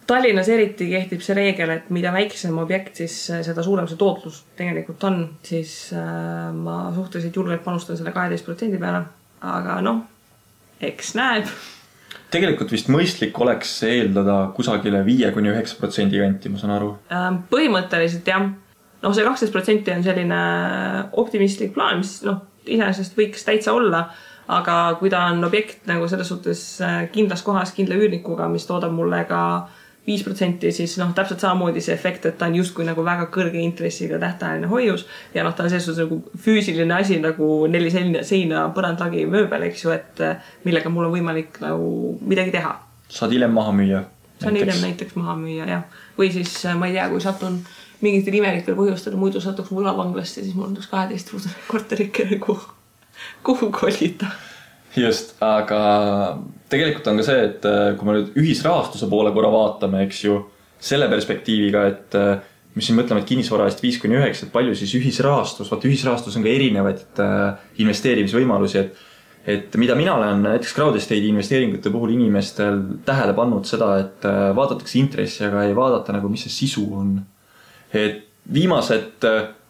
Tallinnas eriti kehtib see reegel, et mida väiksem objekt, siis äh, seda suurem see tootlus tegelikult on, siis äh, ma suhteliselt julgelt panustan selle kaheteist protsendi peale. aga noh, eks näeb. tegelikult vist mõistlik oleks eeldada kusagile viie kuni üheksa protsendi kanti, ma saan aru. Äh, põhimõtteliselt jah. noh, see kaksteist protsenti on selline optimistlik plaan, mis noh, iseenesest võiks täitsa olla aga kui ta on objekt nagu selles suhtes kindlas kohas kindla üürnikuga, mis toodab mulle ka äh, viis protsenti, siis noh, täpselt samamoodi see efekt, et ta on justkui nagu väga kõrge intressiga tähtajaline hoius ja noh, ta on selles suhtes nagu füüsiline asi nagu neli seina, seina, põrand, lagi, mööbel, eks ju, et millega mul on võimalik nagu midagi teha. saad hiljem maha müüa. saan hiljem näiteks maha müüa jah, või siis ma ei tea, kui satun mingitel imelikel põhjustel muidu satuks mulavanglasse, siis mul üks kaheteist korterikene, kuhu, kuhu kolida just, aga tegelikult on ka see, et äh, kui me nüüd ühisrahastuse poole korra vaatame, eks ju, selle perspektiiviga, et äh, mis siin mõtleme, et kinnisvara eest viis kuni üheksa, et palju siis ühisrahastus, vaata ühisrahastus on ka erinevaid äh, investeerimisvõimalusi, et et mida mina olen näiteks crowd estate'i investeeringute puhul inimestel tähele pannud seda, et vaadatakse intressi, aga ei vaadata nagu, mis see sisu on. et viimased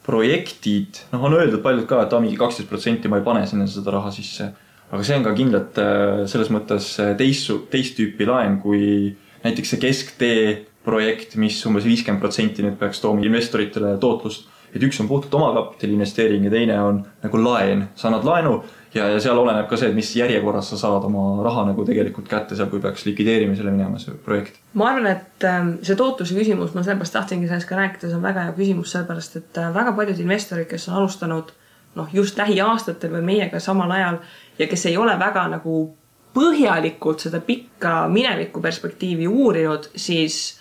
projektid, noh, on öeldud paljud ka, et aa, mingi kaksteist protsenti ma ei pane sinna seda raha sisse. Aga see on ka kindlalt äh, selles mõttes äh, teist, teist tüüpi laen kui näiteks see kesktee projekt, mis umbes viiskümmend protsenti nüüd peaks tooma investoritele tootlust. et üks on puhtalt omakapitali investeering ja teine on nagu laen, sa annad laenu ja, ja seal oleneb ka see, et mis järjekorras sa saad oma raha nagu tegelikult kätte seal, kui peaks likvideerimisele minema see projekt. ma arvan, et ähm, see tootluse küsimus, ma sellepärast tahtsingi sellest ka rääkida, see on väga hea küsimus, sellepärast et äh, väga paljud investorid, kes on alustanud noh, just lähiaastatel või meiega samal ajal ja kes ei ole väga nagu põhjalikult seda pikka mineviku perspektiivi uurinud, siis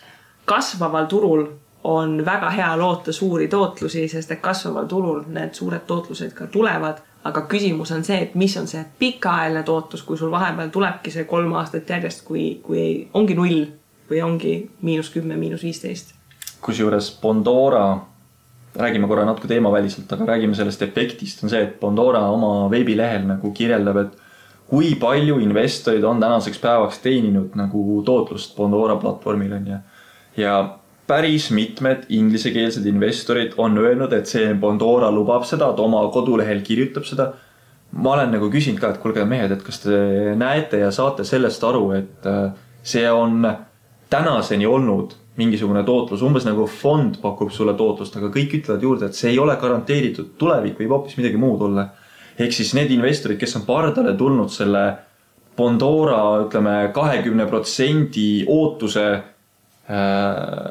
kasvaval turul on väga hea loota suuri tootlusi, sest et kasvaval turul need suured tootlused ka tulevad. aga küsimus on see, et mis on see pikaajaline tootlus, kui sul vahepeal tulebki see kolm aastat järjest, kui, kui ei, ongi null või ongi miinus kümme, miinus viisteist. kusjuures Bondora, räägime korra natuke teemaväliselt, aga räägime sellest efektist, on see, et Bondora oma veebilehel nagu kirjeldab, et kui palju investorid on tänaseks päevaks teeninud nagu tootlust Bondora platvormil on ju. ja päris mitmed inglisekeelsed investorid on öelnud, et see Bondora lubab seda, ta oma kodulehel kirjutab seda. ma olen nagu küsinud ka, et kuulge mehed, et kas te näete ja saate sellest aru, et äh, see on tänaseni olnud mingisugune tootlus, umbes nagu fond pakub sulle tootlust, aga kõik ütlevad juurde, et see ei ole garanteeritud, tulevik võib hoopis midagi muud olla. ehk siis need investorid, kes on pardale tulnud selle Bondora, ütleme kahekümne protsendi ootuse äh,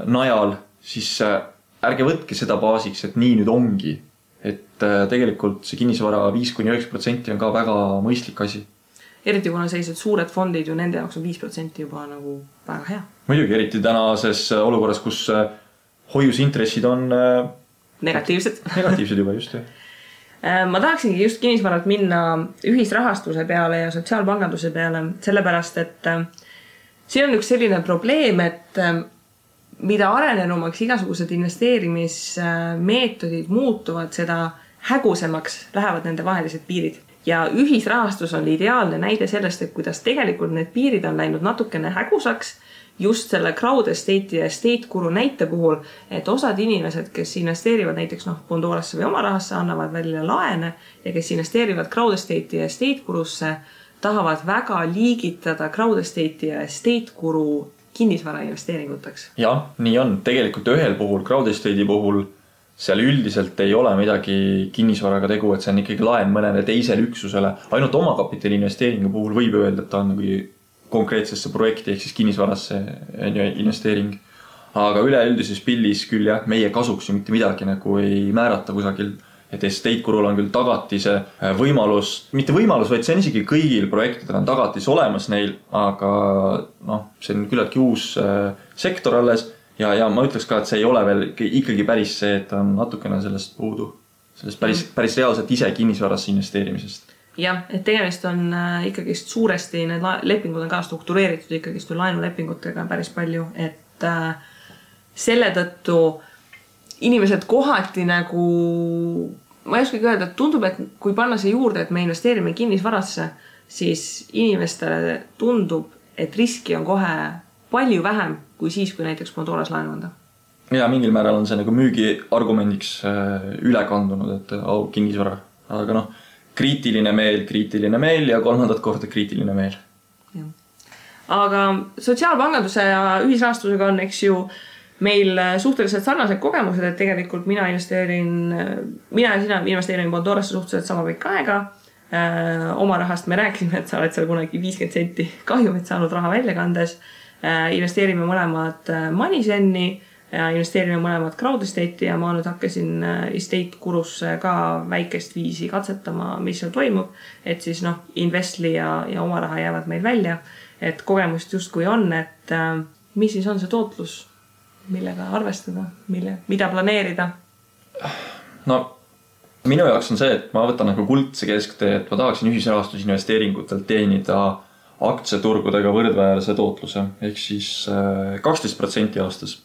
najal, siis äh, ärge võtke seda baasiks, et nii nüüd ongi. et äh, tegelikult see kinnisvara viis kuni üheksa protsenti on ka väga mõistlik asi. eriti kuna sellised suured fondid ju nende jaoks on viis protsenti juba nagu väga hea. muidugi, eriti tänases äh, olukorras, kus äh, hoiusintressid on äh, negatiivsed. negatiivsed juba just jah. Ma tahaksingi just kinnisvaralt minna ühisrahastuse peale ja sotsiaalpanganduse peale, sellepärast et siin on üks selline probleem, et mida arenenumaks igasugused investeerimismeetodid muutuvad, seda hägusemaks lähevad nende vahelised piirid. ja ühisrahastus on ideaalne näide sellest, et kuidas tegelikult need piirid on läinud natukene hägusaks just selle crowd estate'i ja estate guru näite puhul, et osad inimesed, kes investeerivad näiteks noh, Bondorasse või oma rahasse, annavad välja laene ja kes investeerivad crowd estate'i ja estate gurusse, tahavad väga liigitada crowd estate'i ja estate guru kinnisvara investeeringuteks. jah, nii on, tegelikult ühel puhul, crowd estate'i puhul seal üldiselt ei ole midagi kinnisvaraga tegu, et see on ikkagi laen mõnele teisele üksusele. ainult omakapitali investeeringu puhul võib öelda, et ta on nagu konkreetsesse projekti ehk siis kinnisvarasse on ju investeering. aga üleüldises pildis küll jah, meie kasuks ju mitte midagi nagu ei määrata kusagil. et estate gurul on küll tagatise äh, võimalus, mitte võimalus, vaid see on isegi kõigil projektidel on tagatis olemas neil, aga noh, see on küllaltki uus äh, sektor alles ja, ja ma ütleks ka, et see ei ole veel ikka- ikkagi päris see, et on natukene sellest puudu. sellest päris, päris reaalselt ise kinnisvarasse investeerimisest. jah, et tegemist on äh, ikkagist suuresti, need lepingud on ka struktureeritud ikkagist ju laenulepingutega päris palju, et äh, selle tõttu inimesed kohati nagu, ma ei oskagi öelda, et tundub, et kui panna see juurde, et me investeerime kinnisvarasse, siis inimestele tundub, et riski on kohe palju vähem kui siis, kui näiteks Bondoras laenu anda. ja mingil määral on see nagu müügiargumendiks äh, üle kandunud, et au, kinnisvara, aga noh, kriitiline meel, kriitiline meel ja kolmandat korda kriitiline meel. aga sotsiaalpanganduse ja ühisrahastusega on, eks ju, meil suhteliselt sarnased kogemused, et tegelikult mina investeerin, mina ja sina investeerime Bondorasse suhteliselt sama pikka aega. oma rahast me rääkisime, et sa oled seal kunagi viiskümmend senti kahjumit saanud raha välja kandes. investeerime mõlemad äh, Moneyzen'i ja investeerime mõlemad crowd estate'i ja ma nüüd hakkasin äh, estate gurusse ka väikest viisi katsetama, mis seal toimub. et siis noh, Investli ja, ja oma raha jäävad meil välja. et kogemust justkui on, et äh, mis siis on see tootlus, millega arvestada, mille, mida planeerida? no minu jaoks on see, et ma võtan nagu kuldse kesktee, et ma tahaksin ühisrahastusinvesteeringutelt teenida aktsiaturgudega võrdväärse tootluse ehk siis äh, kaksteist protsenti aastas.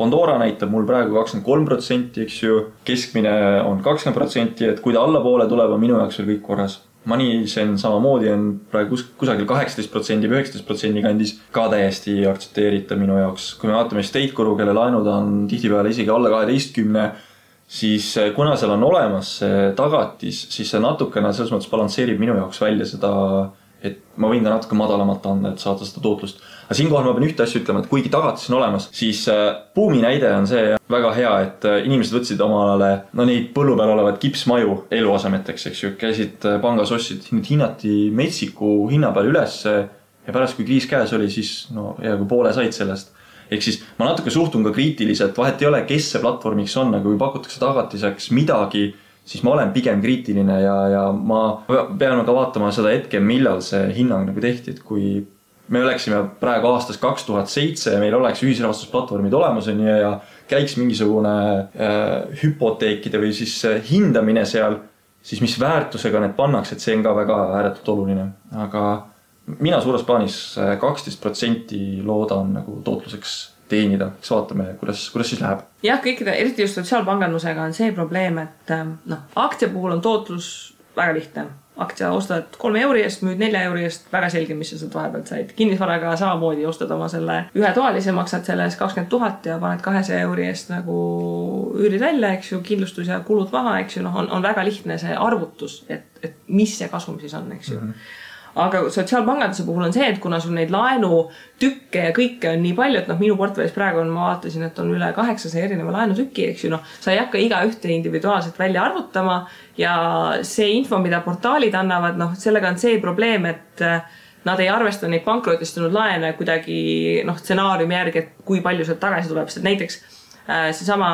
Pandora näitab mul praegu kakskümmend kolm protsenti, eks ju, keskmine on kakskümmend protsenti, et kui ta allapoole tuleb, on minu jaoks veel kõik korras. Moneysen samamoodi on praegu kus, kusagil kaheksateist protsendi või üheksateist protsendi kandis ka täiesti aktsepteeritav minu jaoks. kui me vaatame State Guru, kelle laenud on tihtipeale isegi alla kaheteistkümne siis eh, kuna seal on olemas see tagatis, siis see natukene selles mõttes balansseerib minu jaoks välja seda et ma võin ka natuke madalamat anda, et saada seda tootlust. Aga siinkohal ma pean ühte asja ütlema, et kuigi tagatis on olemas, siis äh, buumi näide on see väga hea, et äh, inimesed võtsid omale no neid põllu peal olevaid kipsmaju eluasemeteks, eks ju, käisid äh, pangas, ostsid, need hinnati metsiku hinna peale ülesse ja pärast, kui kriis käes oli, siis no peaaegu poole said sellest. Ehk siis ma natuke suhtun ka kriitiliselt, vahet ei ole, kes see platvormiks on, aga kui pakutakse tagatiseks midagi siis ma olen pigem kriitiline ja, ja ma pean ka vaatama seda hetke, millal see hinnang nagu tehti, et kui me oleksime praegu aastas kaks tuhat seitse ja meil oleks ühisrahastusplatvormid olemas on ju ja käiks mingisugune äh, hüpoteekide või siis äh, hindamine seal, siis mis väärtusega need pannakse, et see on ka väga ääretult oluline, aga mina suures plaanis äh, kaksteist protsenti loodan nagu tootluseks teenida, eks vaatame, kuidas, kuidas siis läheb. jah, kõikide, eriti just sotsiaalpangandusega on see probleem, et ähm, noh, aktsia puhul on tootlus väga lihtne. Aktsia ostad kolme euri eest, müüd nelja euri eest, väga selge, mis sa sealt vahepealt said. kinnisvaraga samamoodi ostad oma selle ühetoalise, maksad selle eest kakskümmend tuhat ja paned kahesaja euri eest nagu üürid välja, eks ju, kindlustus ja kulud maha, eks ju, noh, on, on väga lihtne see arvutus, et, et mis see kasum siis on, eks ju mm. -hmm aga sotsiaalpanganduse puhul on see, et kuna sul neid laenutükke ja kõike on nii palju, et noh, minu portfellis praegu on, ma vaatasin, et on üle kaheksasaja erineva laenutüki, eks ju, noh, sa ei hakka igaühte individuaalselt välja arvutama ja see info, mida portaalid annavad, noh, sellega on see probleem, et äh, nad ei arvesta neid pankrotistunud laene kuidagi noh, stsenaariumi järgi, et kui palju sealt tagasi tuleb, sest näiteks seesama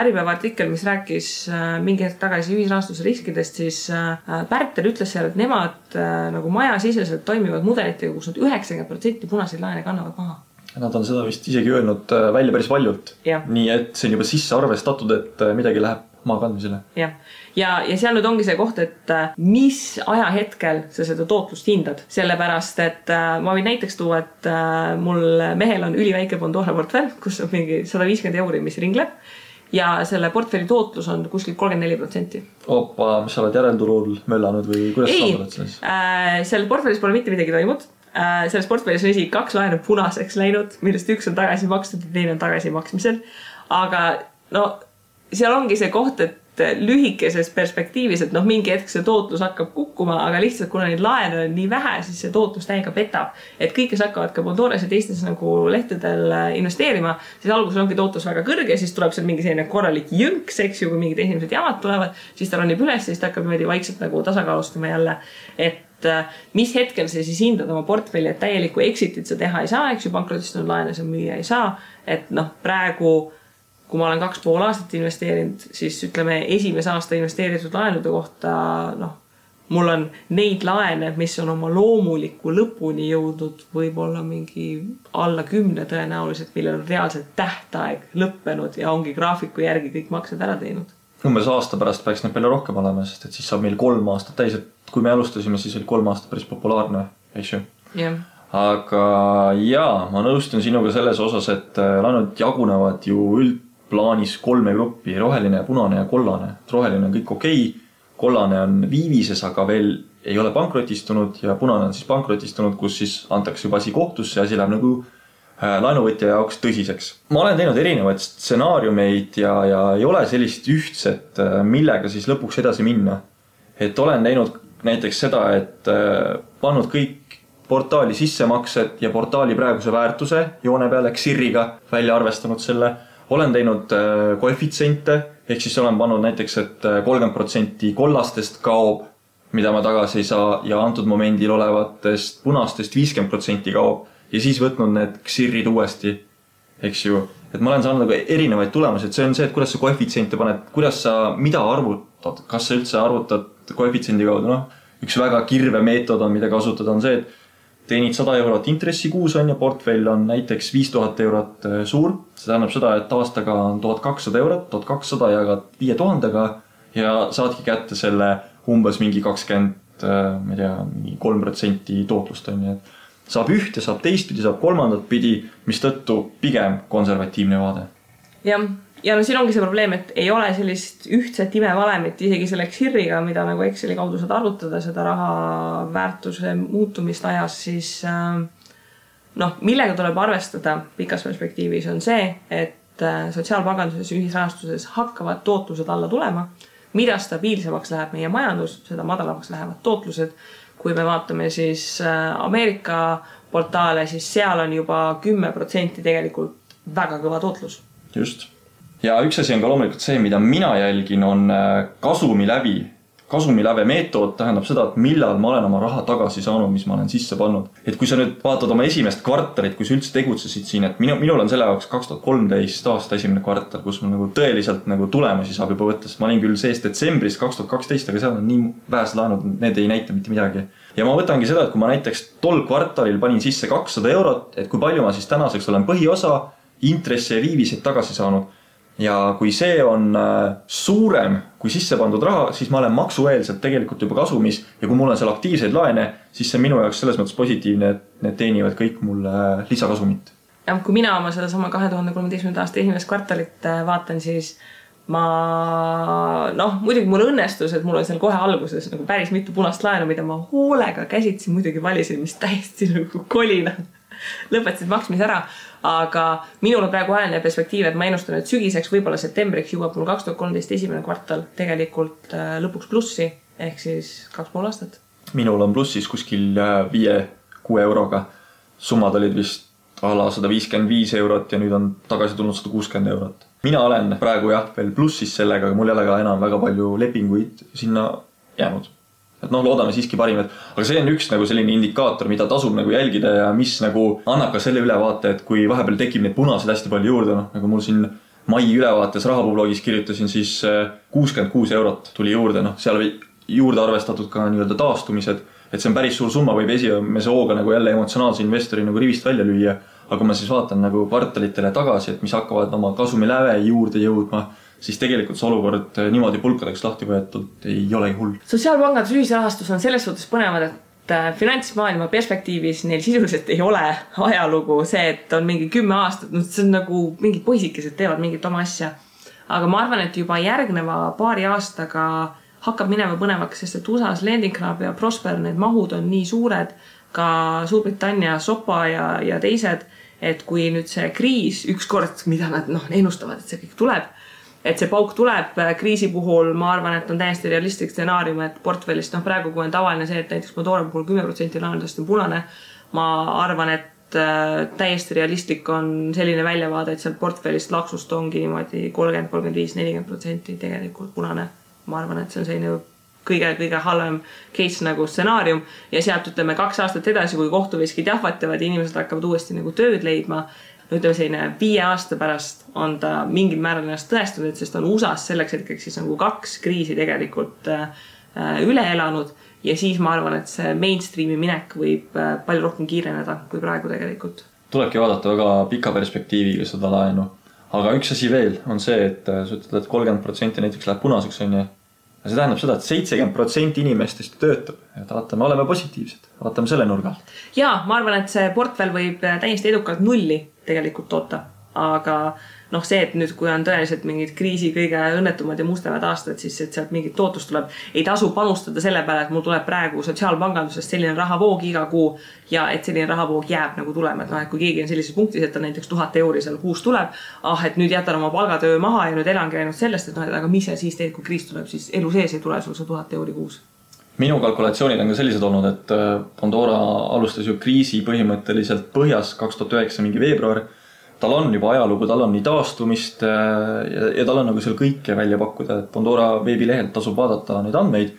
Äripäeva artikkel, mis rääkis äh, mingi hetk tagasi ühisrahastuse riskidest, siis äh, Pärtel ütles seal, et nemad nagu majasiseselt toimivad mudelitega, kus nad üheksakümmend protsenti punaseid laene kannavad maha Nad on seda vist isegi öelnud välja päris valjult. nii et see on juba sisse arvestatud, et midagi läheb maa kandmisele. jah, ja, ja, seal nüüd ongi see koht, et äh, mis ajahetkel sa seda tootlust hindad, sellepärast et äh, ma võin näiteks tuua, et äh, mul mehel on üliväike Bondora portfell, kus on mingi sada viiskümmend euri, mis ringleb ja selle portfelli tootlus on kuskil kolmkümmend neli protsenti. opa, mis sa oled järelturul möllanud või kuidas sa oled selles äh,? seal portfellis pole mitte midagi toimunud äh,. selles portfellis on isegi kaks laenu punaseks läinud, millest üks on tagasi makstud ja teine on tagasimaksmisel. aga no seal ongi see koht, et lühikeses perspektiivis, et noh, mingi hetk see tootlus hakkab kukkuma, aga lihtsalt kuna neid laene on nii vähe, siis see tootlus täiega petab. et kõik, kes hakkavad ka Bondoras ja teistes nagu lehtedel investeerima, siis alguses ongi tootlus väga kõrge, siis tuleb seal mingi selline korralik jõnks, eks ju, kui mingid esimesed jamad tulevad, siis ta ronib üles siis ta hakkab niimoodi vaikselt nagu tasakaalustama jälle. et äh, mis hetkel sa siis hindad oma portfelli, et täielikku exit'it sa teha ei saa, eks ju, pankrotistunud laene sa müüa ei saa. et noh, praegu kui ma olen kaks pool aastat investeerinud, siis ütleme esimese aasta investeeritud laenude kohta, noh, mul on neid laene, mis on oma loomuliku lõpuni jõudnud võib-olla mingi alla kümne tõenäoliselt, millel on reaalselt tähtaeg lõppenud ja ongi graafiku järgi kõik maksed ära teinud. umbes aasta pärast peaks neid palju rohkem olema, sest et siis saab meil kolm aastat täis, et kui me alustasime, siis oli kolm aastat päris populaarne, eks ju. jah aga jaa, ma nõustun sinuga selles osas, et äh, laenud jagunevad ju üld, plaanis kolme gruppi, roheline, punane ja kollane. roheline on kõik okei okay,, kollane on viivises, aga veel ei ole pankrotistunud ja punane on siis pankrotistunud, kus siis antakse juba asi kohtusse ja asi läheb nagu äh, laenuvõtja jaoks tõsiseks. ma olen teinud erinevaid stsenaariumeid ja, ja ei ole sellist ühtset, äh, millega siis lõpuks edasi minna. et olen teinud näiteks seda, et äh, pannud kõik portaali sissemaksed ja portaali praeguse väärtuse joone peale Xiriga välja arvestanud selle olen teinud äh, koefitsiente, ehk siis olen pannud näiteks et, et äh, kolmkümmend protsenti kollastest kaob, mida ma tagasi ei saa ja antud momendil olevatest punastest viiskümmend protsenti kaob ja siis võtnud need ksirid uuesti, eks ju. et ma olen saanud nagu erinevaid tulemusi, et see on see, et kuidas sa koefitsiente paned, kuidas sa, mida arvutad, kas sa üldse arvutad koefitsiendi kaudu, noh. üks väga kirve meetod on, mida kasutada, on see, et teenid sada eurot intressi kuus on ju, portfell on näiteks viis tuhat eurot äh, suur. see tähendab seda, et aastaga on tuhat kakssada eurot, tuhat kakssada jagad viie tuhandega ja saadki kätte selle umbes mingi kakskümmend, äh, ma ei tea, mingi kolm protsenti tootlust on ju, et saab ühte, saab teistpidi, saab kolmandat pidi, mistõttu pigem konservatiivne vaade. jah, ja no siin ongi see probleem, et ei ole sellist ühtset imevalemit isegi selle Xirriga, mida nagu Exceli kaudu saad arvutada, seda raha väärtuse muutumist ajas, siis äh, noh, millega tuleb arvestada pikas perspektiivis, on see, et äh, sotsiaalpanganduses ühisrahastuses hakkavad tootlused alla tulema. mida stabiilsemaks läheb meie majandus, seda madalamaks lähevad tootlused. kui me vaatame siis äh, Ameerika portaale, siis seal on juba kümme protsenti tegelikult väga kõva tootlus. just. Ja üks asi on ka loomulikult see, mida mina jälgin, on äh, kasumi läbi kasumiläve meetod tähendab seda, et millal ma olen oma raha tagasi saanud, mis ma olen sisse pannud. et kui sa nüüd vaatad oma esimest kvartalit, kui sa üldse tegutsesid siin, et minu, minul on selle jaoks kaks tuhat kolmteist aasta esimene kvartal, kus mul nagu tõeliselt nagu tulemusi saab juba võtta, sest ma olin küll sees detsembris kaks tuhat kaksteist, aga seal on nii vähesed laenud, need ei näita mitte midagi. ja ma võtangi seda, et kui ma näiteks tol kvartalil panin sisse kakssada eurot, et kui palju ma siis tänaseks olen põhiosa, intresse ja viiviseid tagasi saanud ja kui see on äh, suurem kui sisse pandud raha, siis ma olen maksueelselt tegelikult juba kasumis ja kui mul on seal aktiivseid laene, siis see on minu jaoks selles mõttes positiivne, et need teenivad kõik mulle äh, lisakasumit. jah, kui mina oma sedasama kahe tuhande kolmeteistkümnenda aasta esimest kvartalit äh, vaatan, siis ma noh, muidugi mul õnnestus, et mul on seal kohe alguses nagu päris mitu punast laenu, mida ma hoolega käsitsi muidugi valisin, mis täiesti nagu kolina lõpetasid maksmise ära aga minul on praegu ajaline perspektiiv, et ma ennustan, et sügiseks, võib-olla septembriks jõuab mul kaks tuhat kolmteist esimene kvartal tegelikult äh, lõpuks plussi ehk siis kaks pool aastat. minul on plussis kuskil äh, viie-kuue euroga. summad olid vist a la sada viiskümmend viis eurot ja nüüd on tagasi tulnud sada kuuskümmend eurot. mina olen praegu jah, veel plussis sellega, aga mul ei ole ka enam väga palju lepinguid sinna jäänud et noh, loodame siiski parimat, aga see on üks nagu selline indikaator, mida tasub nagu jälgida ja mis nagu annab ka selle ülevaate, et kui vahepeal tekib neid punaseid hästi palju juurde, noh nagu mul siin mai ülevaates Rahapuublogis kirjutasin, siis äh, kuuskümmend kuus eurot tuli juurde, noh, seal juurde arvestatud ka nii-öelda taastumised. et see on päris suur summa, võib esimese hooga nagu jälle emotsionaalse investori nagu rivist välja lüüa. aga kui ma siis vaatan nagu kvartalitele tagasi, et mis hakkavad oma kasumiläve juurde jõudma siis tegelikult see olukord eh, niimoodi pulkadeks lahti võetud ei olegi hull. sotsiaalpanganduse ühisrahastus on selles suhtes põnevad, et eh, finantsmaailma perspektiivis neil sisuliselt ei ole ajalugu see, et on mingi kümme aastat, noh, see on nagu mingid poisikesed teevad mingit oma asja. aga ma arvan, et juba järgneva paari aastaga hakkab minema põnevaks, sest et USA-s Lending Club ja Prosper, need mahud on nii suured, ka Suurbritannia SOPA ja, ja teised, et kui nüüd see kriis ükskord, mida nad noh, ennustavad, et see kõik tuleb et see pauk tuleb äh, kriisi puhul, ma arvan, et on täiesti realistlik stsenaarium, et portfellist, noh praegu, kui on tavaline see, et näiteks Fedora puhul kümme protsenti laenudest on punane, ma arvan, et äh, täiesti realistlik on selline väljavaade, et sealt portfellist laksust ongi niimoodi kolmkümmend, kolmkümmend viis, nelikümmend protsenti tegelikult punane. ma arvan, et see on selline kõige-kõige halvem case nagu stsenaarium ja sealt ütleme kaks aastat edasi, kui kohtuveskid jahvatavad ja inimesed hakkavad uuesti nagu tööd leidma ütleme selline viie aasta pärast on ta mingil määral ennast tõestanud, sest on USA-s selleks hetkeks siis nagu kaks kriisi tegelikult äh, üle elanud ja siis ma arvan, et see mainstream'i minek võib äh, palju rohkem kiireneda kui praegu tegelikult. tulebki vaadata väga pika perspektiiviga seda laenu. aga üks asi veel on see, et äh, sa ütled, et kolmkümmend protsenti näiteks läheb punaseks, on ju. Ja see tähendab seda et, et seitsekümmend protsenti inimestest töötab, et vaata, me oleme positiivsed, vaatame selle nurga alt. ja ma arvan, et see portfell võib täiesti edukalt nulli tegelikult toota. aga noh, see, et nüüd, kui on tõeliselt mingid kriisi kõige õnnetumad ja mustemad aastad, siis et sealt mingit tootlust tuleb. ei tasu panustada selle peale, et mul tuleb praegu sotsiaalpangandusest selline rahavoog iga kuu ja et selline rahavoog jääb nagu tulema, et noh, et kui keegi on sellises punktis, et ta näiteks tuhat euri seal kuus tuleb. ah, et nüüd jätan oma palgatöö maha ja nüüd elangi ainult sellest, et noh, et aga mis sa siis teed, kui kriis tuleb, siis elu sees ei tule sul see tuhat euri kuus minu kalkulatsioonid on ka sellised olnud, et äh, Pandora alustas ju kriisi põhimõtteliselt põhjas kaks tuhat üheksa mingi veebruar. Tal on juba ajalugu, tal on nii taastumist äh, ja, ja tal on nagu seal kõike välja pakkuda, et Pandora veebilehelt tasub vaadata neid andmeid.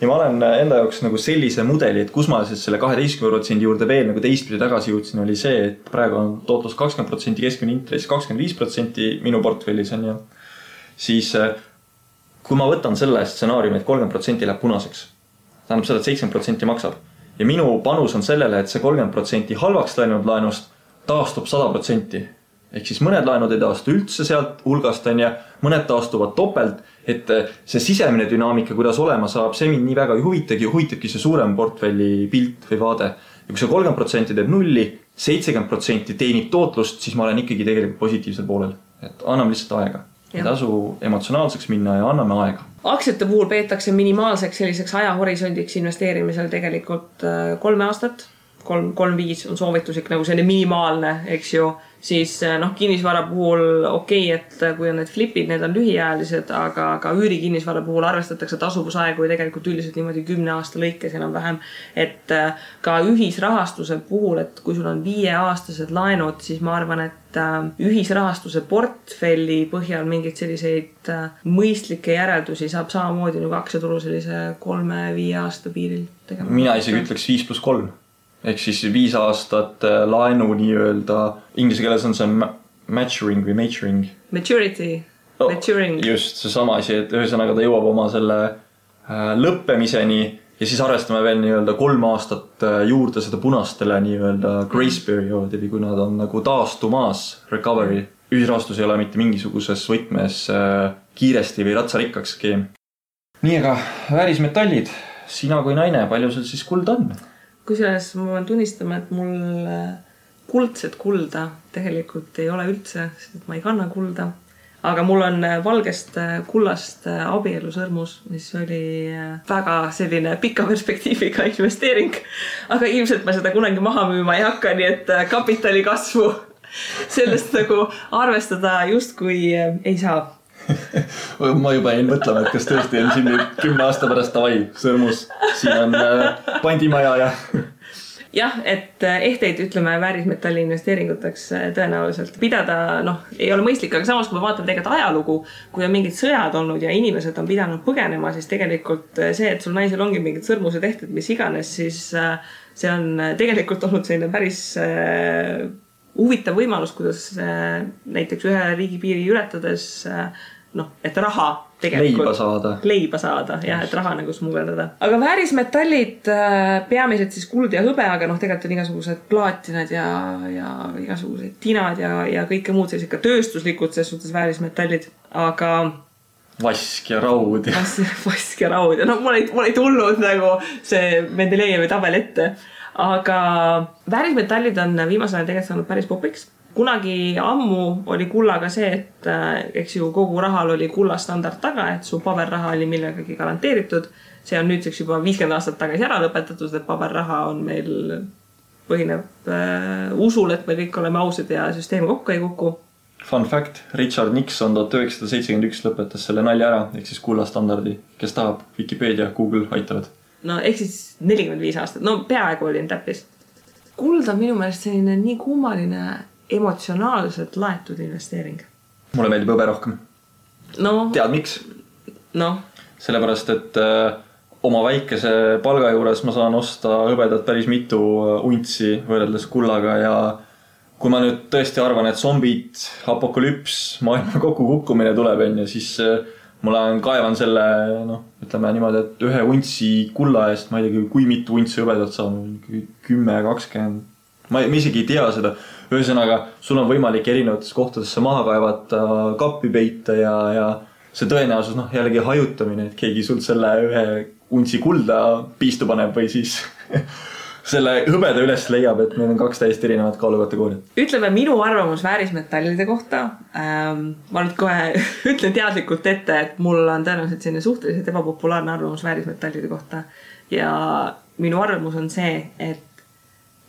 ja ma olen enda jaoks nagu sellise mudeli, et kus ma siis selle kaheteistkümne protsendi juurde veel nagu teistpidi tagasi jõudsin, oli see, et praegu on tootlus kakskümmend protsenti, keskmine intress kakskümmend viis protsenti minu portfellis on ju. siis äh, kui ma võtan selle stsenaariumi, et kolmkümmend protsenti läheb punaseks tähendab seda et, et seitsekümmend protsenti maksab. ja minu panus on sellele, et see kolmkümmend protsenti halvaks läinud laenust taastub sada protsenti. Ehk siis mõned laenud ei taastu üldse sealt hulgast onju, mõned taastuvad topelt. et äh, see sisemine dünaamika, kuidas olema saab, see mind nii väga ei huvitagi, huvitabki see suurem portfelli pilt või vaade. ja kui see kolmkümmend protsenti teeb nulli, seitsekümmend protsenti teenib tootlust, siis ma olen ikkagi tegelikult positiivsel poolel. et anname lihtsalt aega. ei tasu emotsionaalseks minna ja anname aega aktsiate puhul peetakse minimaalseks selliseks ajahorisondiks investeerimisel tegelikult äh, kolme aastat kolm, kolm, viis on soovituslik nagu selline minimaalne, eks ju. Siis eh, noh, kinnisvara puhul okei okay,, et eh, kui on need flipid, need on lühiajalised, aga, aga üürikinnisvara puhul arvestatakse tasuvusaegu ju tegelikult üldiselt niimoodi kümne aasta lõikes enam-vähem. et eh, ka ühisrahastuse puhul, et kui sul on viieaastased laenud, siis ma arvan, et ühisrahastuse portfelli põhjal mingeid selliseid mõistlikke järeldusi saab samamoodi nagu aktsiaturu sellise kolme-viie aasta piiril tegema. mina isegi ütleks viis pluss kolm ehk siis viis aastat äh, laenu nii-öelda, inglise keeles on see maturing või maturing. Maturity oh,, maturing. just, seesama asi, et ühesõnaga ta jõuab oma selle äh, lõppemiseni ja siis arvestame veel nii-öelda kolm aastat äh, juurde seda punastele nii-öelda grace perioodi või kui nad on nagu taastumas, recovery. ühisrahastus ei ole mitte mingisuguses võtmes kiiresti või ratsarikkaks skeem. nii, aga väärismetallid, sina kui naine, palju sul siis kulda on? Kusjuures ma pean tunnistama, et mul äh, kuldset kulda tegelikult ei ole üldse, sest ma ei kanna kulda. aga mul on äh, valgest äh, kullast abielusõrmus, mis oli väga selline pika perspektiiviga investeering. aga ilmselt ma seda kunagi maha müüma ei hakka, nii et kapitali kasvu sellest nagu arvestada justkui ei saa ma juba jäin mõtlema, et kas tõesti on siin nüüd kümne aasta pärast davai, sõrmus, siin on äh, pandimaja ja. jah, et äh, ehteid ütleme väärismetalli investeeringuteks äh, tõenäoliselt pidada, noh, ei ole mõistlik, aga samas, kui me vaatame tegelikult ajalugu, kui on mingid sõjad olnud ja inimesed on pidanud põgenema, siis tegelikult see, et sul naisel ongi mingid sõrmused, ehted, mis iganes, siis see on tegelikult olnud selline päris huvitav võimalus, kuidas näiteks ühe riigipiiri ületades noh, et raha tegelikult. leiba saada. leiba saada jah, et raha nagu smugeldada. aga väärismetallid, äh, peamiselt siis kuld ja hõbe, aga noh, tegelikult on igasugused plaatinad ja, ja igasugused tinad ja, ja kõike muud sellised ka tööstuslikud selles suhtes väärismetallid, aga vask ja raud. vask, ja raud ja noh, mul ei, mul ei tulnud nagu see Mendelejevi tabel ette. Aga väärismetallid on viimasel ajal tegelikult saanud päris popiks kunagi ammu oli kullaga see, et äh, eks ju kogu rahal oli kulla standard taga, et su paberraha oli millegagi garanteeritud. see on nüüdseks juba viiskümmend aastat tagasi ära lõpetatud, et paberraha on meil, põhineb äh, usul, et me kõik oleme ausad ja süsteem kokku ei kuku. Fun fact, Richard Nixon tuhat üheksasada seitsekümmend üks lõpetas selle nalja ära, ehk siis kulla standardi, kes tahab, Vikipeedia, Google aitavad. No ehk siis nelikümmend viis aastat, no peaaegu olin täppis. kuld on minu meelest selline nii kummaline emotsionaalselt laetud investeering. mulle meeldib hõbe rohkem no.. tead, miks? noh. sellepärast, et äh, oma väikese palga juures ma saan osta hõbedat päris mitu äh, untsi võrreldes kullaga ja kui ma nüüd tõesti arvan, et zombid, apokalüps, maailma kokkukukkumine tuleb, onju, siis äh, ma lähen kaevan selle, noh, ütleme niimoodi, et ühe untsi kulla eest, ma ei teagi, kui mitu untsi hõbedat saan, kümme, kakskümmend. ma, ma isegi ei tea seda ühesõnaga, sul on võimalik erinevatesse kohtadesse maha kaevata, kappi peita ja, ja see tõenäosus, noh, jällegi hajutamine, et keegi sult selle ühe untsi kulda piistu paneb või siis selle hõbeda üles leiab, et need on kaks täiesti erinevat kaalukategooriat. ütleme minu arvamus väärismetallide kohta ähm,. ma nüüd kohe ütlen teadlikult ette, et mul on tõenäoliselt selline suhteliselt ebapopulaarne arvamus väärismetallide kohta. ja minu arvamus on see, et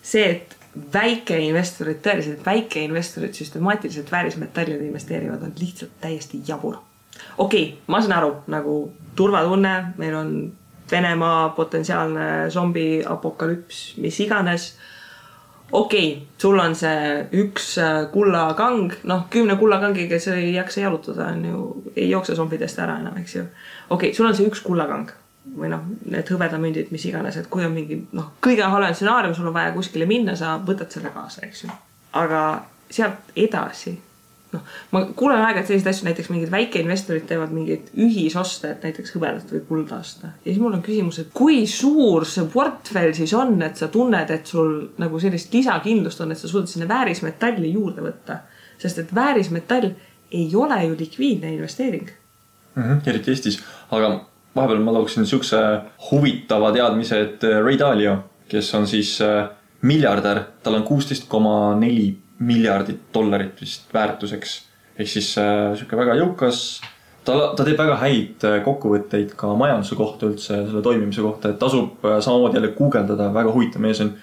see, et väikeinvestorid, tõeliselt väikeinvestorid süstemaatiliselt väärismetallide investeerivad, on lihtsalt täiesti jabur. okei okay,, ma saan aru, nagu turvatunne, meil on Venemaa potentsiaalne zombi apokalüps, mis iganes. okei okay,, sul on see üks äh, kullakang, noh, kümne kullakangi, kes ei jaksa jalutada, on ju, ei jookse zombidest ära enam, eks ju. okei okay,, sul on see üks kullakang või noh, need hõbedamündid, mis iganes, et kui on mingi noh, kõige halvem stsenaarium, sul on vaja kuskile minna, sa võtad selle kaasa, eks ju. aga sealt edasi, noh, ma kuulen aeg-ajalt selliseid asju, näiteks mingid väikeinvestorid teevad mingeid ühisoste, et näiteks hõbedat või kulda osta. ja siis mul on küsimus, et kui suur see portfell siis on, et sa tunned, et sul nagu sellist lisakindlust on, et sa suudad sinna väärismetalli juurde võtta sest et väärismetall ei ole ju likviidne investeering mm. -hmm, eriti Eestis, aga vahepeal ma tooksin siukse huvitava teadmise, et Ray Dalio, kes on siis äh, miljardär, tal on kuusteist koma neli miljardit dollarit vist väärtuseks. ehk siis äh, sihuke väga jõukas ta, ta teeb väga häid äh, kokkuvõtteid ka majanduse kohta üldse, selle toimimise kohta, et tasub äh, samamoodi jälle guugeldada, väga huvitav mees on.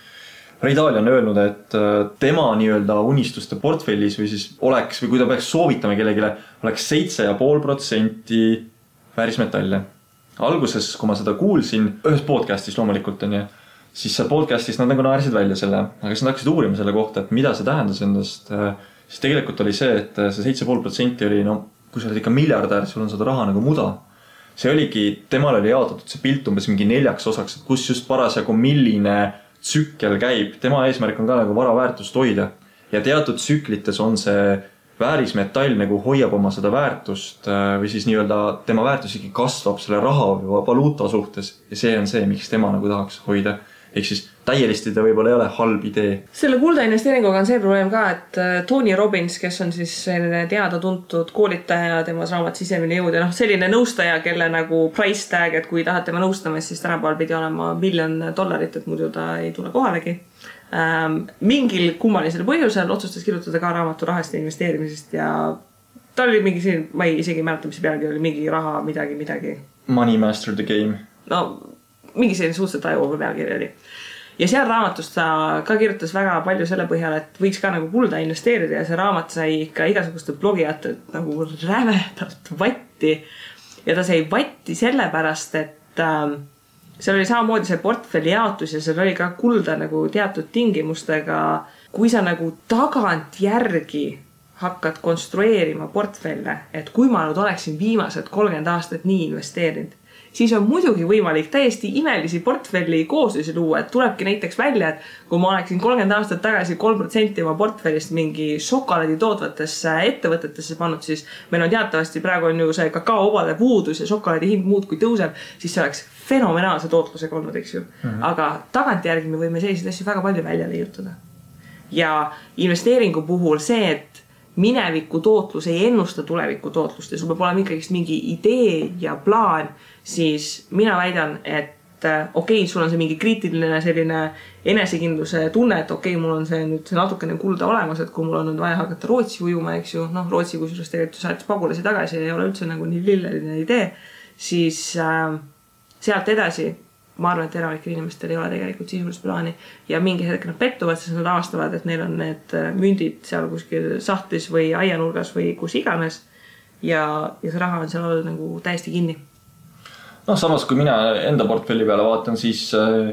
Ray Dalio on öelnud, et äh, tema nii-öelda unistuste portfellis või siis oleks või kui ta peaks soovitama kellelegi, oleks seitse ja pool protsenti väärismetalle. alguses, kui ma seda kuulsin, ühes podcast'is loomulikult on ju, siis seal podcast'is nad nagu naersid välja selle, aga siis nad hakkasid uurima selle kohta, et mida see tähendas endast. siis tegelikult oli see, et see seitse pool protsenti oli no kui sa oled ikka miljardär, sul on seda raha nagu muda. see oligi, temal oli jaotatud see pilt umbes mingi neljaks osaks, et kus just parasjagu milline tsükkel käib, tema eesmärk on ka nagu vara väärtust hoida. ja teatud tsüklites on see väärismetall nagu hoiab oma seda väärtust äh, või siis nii-öelda tema väärtus ikkagi kasvab selle raha või valuuta suhtes ja see on see, miks tema nagu tahaks hoida ehk siis täielisti ta võib-olla ei ole halb idee. selle kulda investeeringuga on see probleem ka, et äh, Tony Robbins, kes on siis selline teada-tuntud koolitaja, temas raamat Sisemine jõud ja noh, selline nõustaja, kelle nagu price tag, et kui tahad tema nõustamist, siis tänapäeval pidi olema miljon dollarit, et muidu ta ei tule kohalegi ähm,. mingil kummalisel põhjusel otsustas kirjutada ka raamatu rahast ja investeerimisest ja ta oli mingi selline, ma ei isegi ei mäleta, mis see pealkiri oli, mingi raha midagi, midagi. Money master the game. no mingi selline suhteliselt ajuva pealkiri oli. ja seal raamatus ta ka kirjutas väga palju selle põhjal, et võiks ka nagu kulda investeerida ja see raamat sai ikka igasuguste blogijatelt nagu rämedalt vatti. ja ta sai vatti sellepärast, et äh, seal oli samamoodi see portfelli jaotus ja seal oli ka kulda nagu teatud tingimustega. kui sa nagu tagantjärgi hakkad konstrueerima portfelle, et kui ma nüüd oleksin viimased kolmkümmend aastat nii investeerinud siis on muidugi võimalik täiesti imelisi portfelli kooslusi luua, et tulebki näiteks välja, et kui ma oleksin kolmkümmend aastat tagasi kolm protsenti oma portfellist mingi šokolaadi tootvatesse ettevõtetesse pannud, siis meil on teatavasti praegu on ju see kakaoobade puudus ja šokolaadi hind muudkui tõuseb, siis see oleks fenomenaalse tootlusega olnud, eks ju mm. -hmm. aga tagantjärgi me võime selliseid asju väga palju välja leiutada. ja investeeringu puhul see, et mineviku tootlus ei ennusta tuleviku tootlust ja sul peab olema ikkagist mingi idee ja plaan siis mina väidan, et äh, okei okay,, sul on see mingi kriitiline selline enesekindluse tunne, et okei okay,, mul on see nüüd see natukene kulda olemas, et kui mul on nüüd vaja hakata Rootsi ujuma, eks ju, noh, Rootsi kusjuures tegelikult saatis pagulasi tagasi, ei ole üldse nagu nii lilleline idee, siis äh, sealt edasi ma arvan, et enamikel inimestel ei ole tegelikult sisulist plaani ja mingi hetk nad pettuvad, sest nad avastavad, et neil on need äh, mündid seal kuskil sahtlis või aianurgas või kus iganes. ja, ja see raha on seal all nagu täiesti kinni noh, samas kui mina enda portfelli peale vaatan, siis äh,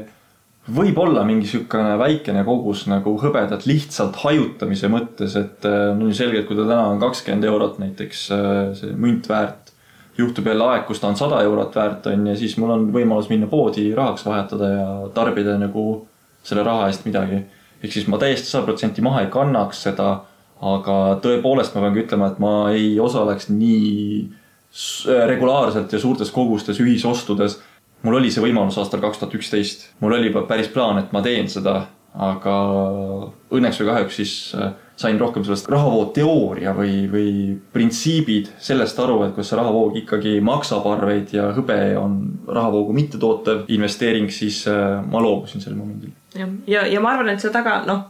võib olla mingi niisugune väikene kogus nagu hõbedat lihtsalt hajutamise mõttes, et äh, no selge, et kui ta täna on kakskümmend eurot näiteks äh, see münt väärt, juhtub jälle aeg, kus ta on sada eurot väärt, on ju, siis mul on võimalus minna poodi rahaks vahetada ja tarbida nagu selle raha eest midagi. ehk siis ma täiesti sada protsenti maha ei kannaks seda, aga tõepoolest ma pean ka ütlema, et ma ei osaleks nii regulaarselt ja suurtes kogustes ühisostudes. mul oli see võimalus aastal kaks tuhat üksteist, mul oli päris plaan, et ma teen seda, aga õnneks või kahjuks siis äh, sain rohkem sellest rahavoo teooria või, või printsiibid sellest aru, et kui see rahavoog ikkagi maksab arveid ja hõbe on rahavoogu mittetootev investeering, siis äh, ma loobusin sel momendil. jah, ja, ja ma arvan, et seal taga noh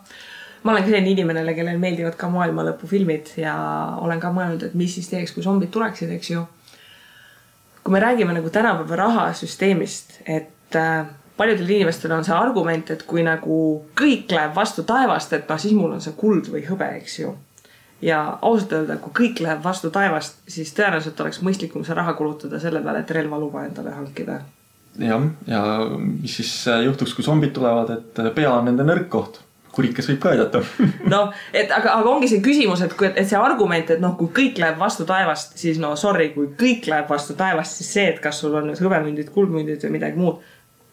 ma olen ka selline inimene, kellele meeldivad ka maailmalõpufilmid ja olen ka mõelnud, et mis siis teeks, kui zombid tuleksid, eks ju. kui me räägime nagu tänapäeva rahasüsteemist, et äh, paljudel inimestel on see argument, et kui nagu kõik läheb vastu taevast, et noh, siis mul on see kuld või hõbe, eks ju. ja ausalt öelda, kui kõik läheb vastu taevast, siis tõenäoliselt oleks mõistlikum see raha kulutada selle peale, et relvaluba endale hankida. jah, ja mis siis juhtuks, kui zombid tulevad, et pea on nende nõrk koht kurikas võib ka aidata noh, et aga, aga ongi see küsimus, et et see argument, et noh, kui kõik läheb vastu taevast, siis no sorry, kui kõik läheb vastu taevast, siis see, et kas sul on nüüd hõbemündid, kuldmündid või midagi muud,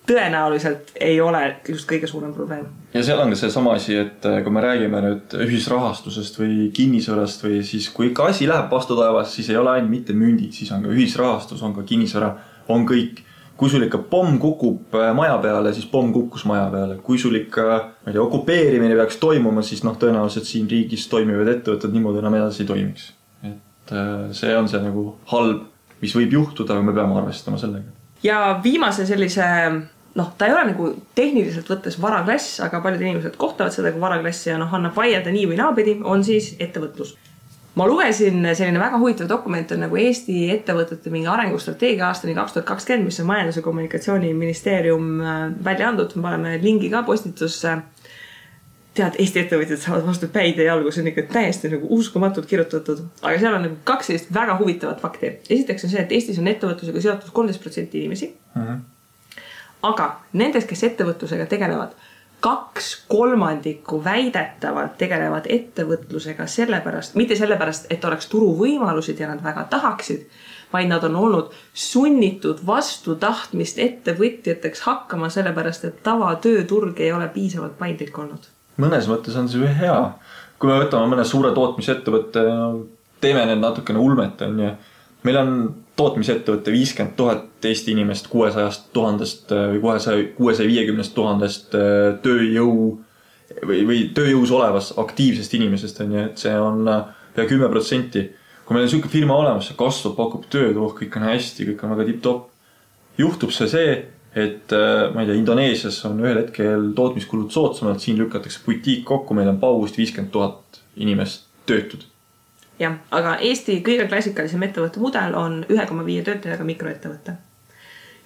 tõenäoliselt ei ole just kõige suurem probleem. ja seal on ka seesama asi, et äh, kui me räägime nüüd ühisrahastusest või kinnisvarast või siis, kui ikka asi läheb vastu taevast, siis ei ole ainult mitte mündid, siis on ka ühisrahastus, on ka kinnisvara, on kõik kui sul ikka pomm kukub äh, maja peale, siis pomm kukkus maja peale, kui sul ikka, ma ei tea, okupeerimine peaks toimuma, siis noh, tõenäoliselt siin riigis toimivad ettevõtted niimoodi enam edasi ei toimiks. et äh, see on see nagu halb, mis võib juhtuda, aga me peame arvestama sellega. ja viimase sellise noh, ta ei ole nagu tehniliselt võttes varaklass, aga paljud inimesed kohtavad seda kui varaklassi ja noh, annab vaielda nii või naapidi, on siis ettevõtlus ma lugesin selline väga huvitav dokument on nagu Eesti ettevõtete mingi arengustrateegia aastani kaks tuhat kakskümmend, mis on Majandus- ja Kommunikatsiooniministeerium äh, välja andnud, me paneme lingi ka postitusse. tead, Eesti ettevõtjad saavad vastu päid ja jalgu, see on ikka täiesti nagu uskumatult kirjutatud, aga seal on nagu kaks sellist väga huvitavat fakti. esiteks on see, et Eestis on ettevõtlusega seotud kolmteist protsenti inimesi mm. -hmm. aga nendest, kes ettevõtlusega tegelevad kaks kolmandikku väidetavalt tegelevad ettevõtlusega sellepärast, mitte sellepärast, et oleks turuvõimalused ja nad väga tahaksid, vaid nad on olnud sunnitud vastu tahtmist ettevõtjateks hakkama, sellepärast et tavatööturg ei ole piisavalt paindlik olnud. mõnes mõttes on see hea, kui me võtame mõne suure tootmisettevõtte, teeme need natukene ulmet, on ju. Meil on tootmisettevõte viiskümmend tuhat Eesti inimest kuuesajast tuhandest äh, või kuuesaja, kuuesaja viiekümnest tuhandest äh, tööjõu või, või tööjõus olevast aktiivsest inimesest on ju, et see on äh, pea kümme protsenti. kui meil on niisugune firma olemas, see kasvab, pakub tööd, oh, kõik on hästi, kõik on väga tipp-topp. juhtub see see, et ma ei tea, Indoneesias on ühel hetkel tootmiskulud soodsamad, siin lükatakse butiik kokku, meil on paugust viiskümmend tuhat inimest töötud jah, aga Eesti kõige klassikalisem ettevõtte mudel on ühe koma viie töötajaga mikroettevõte.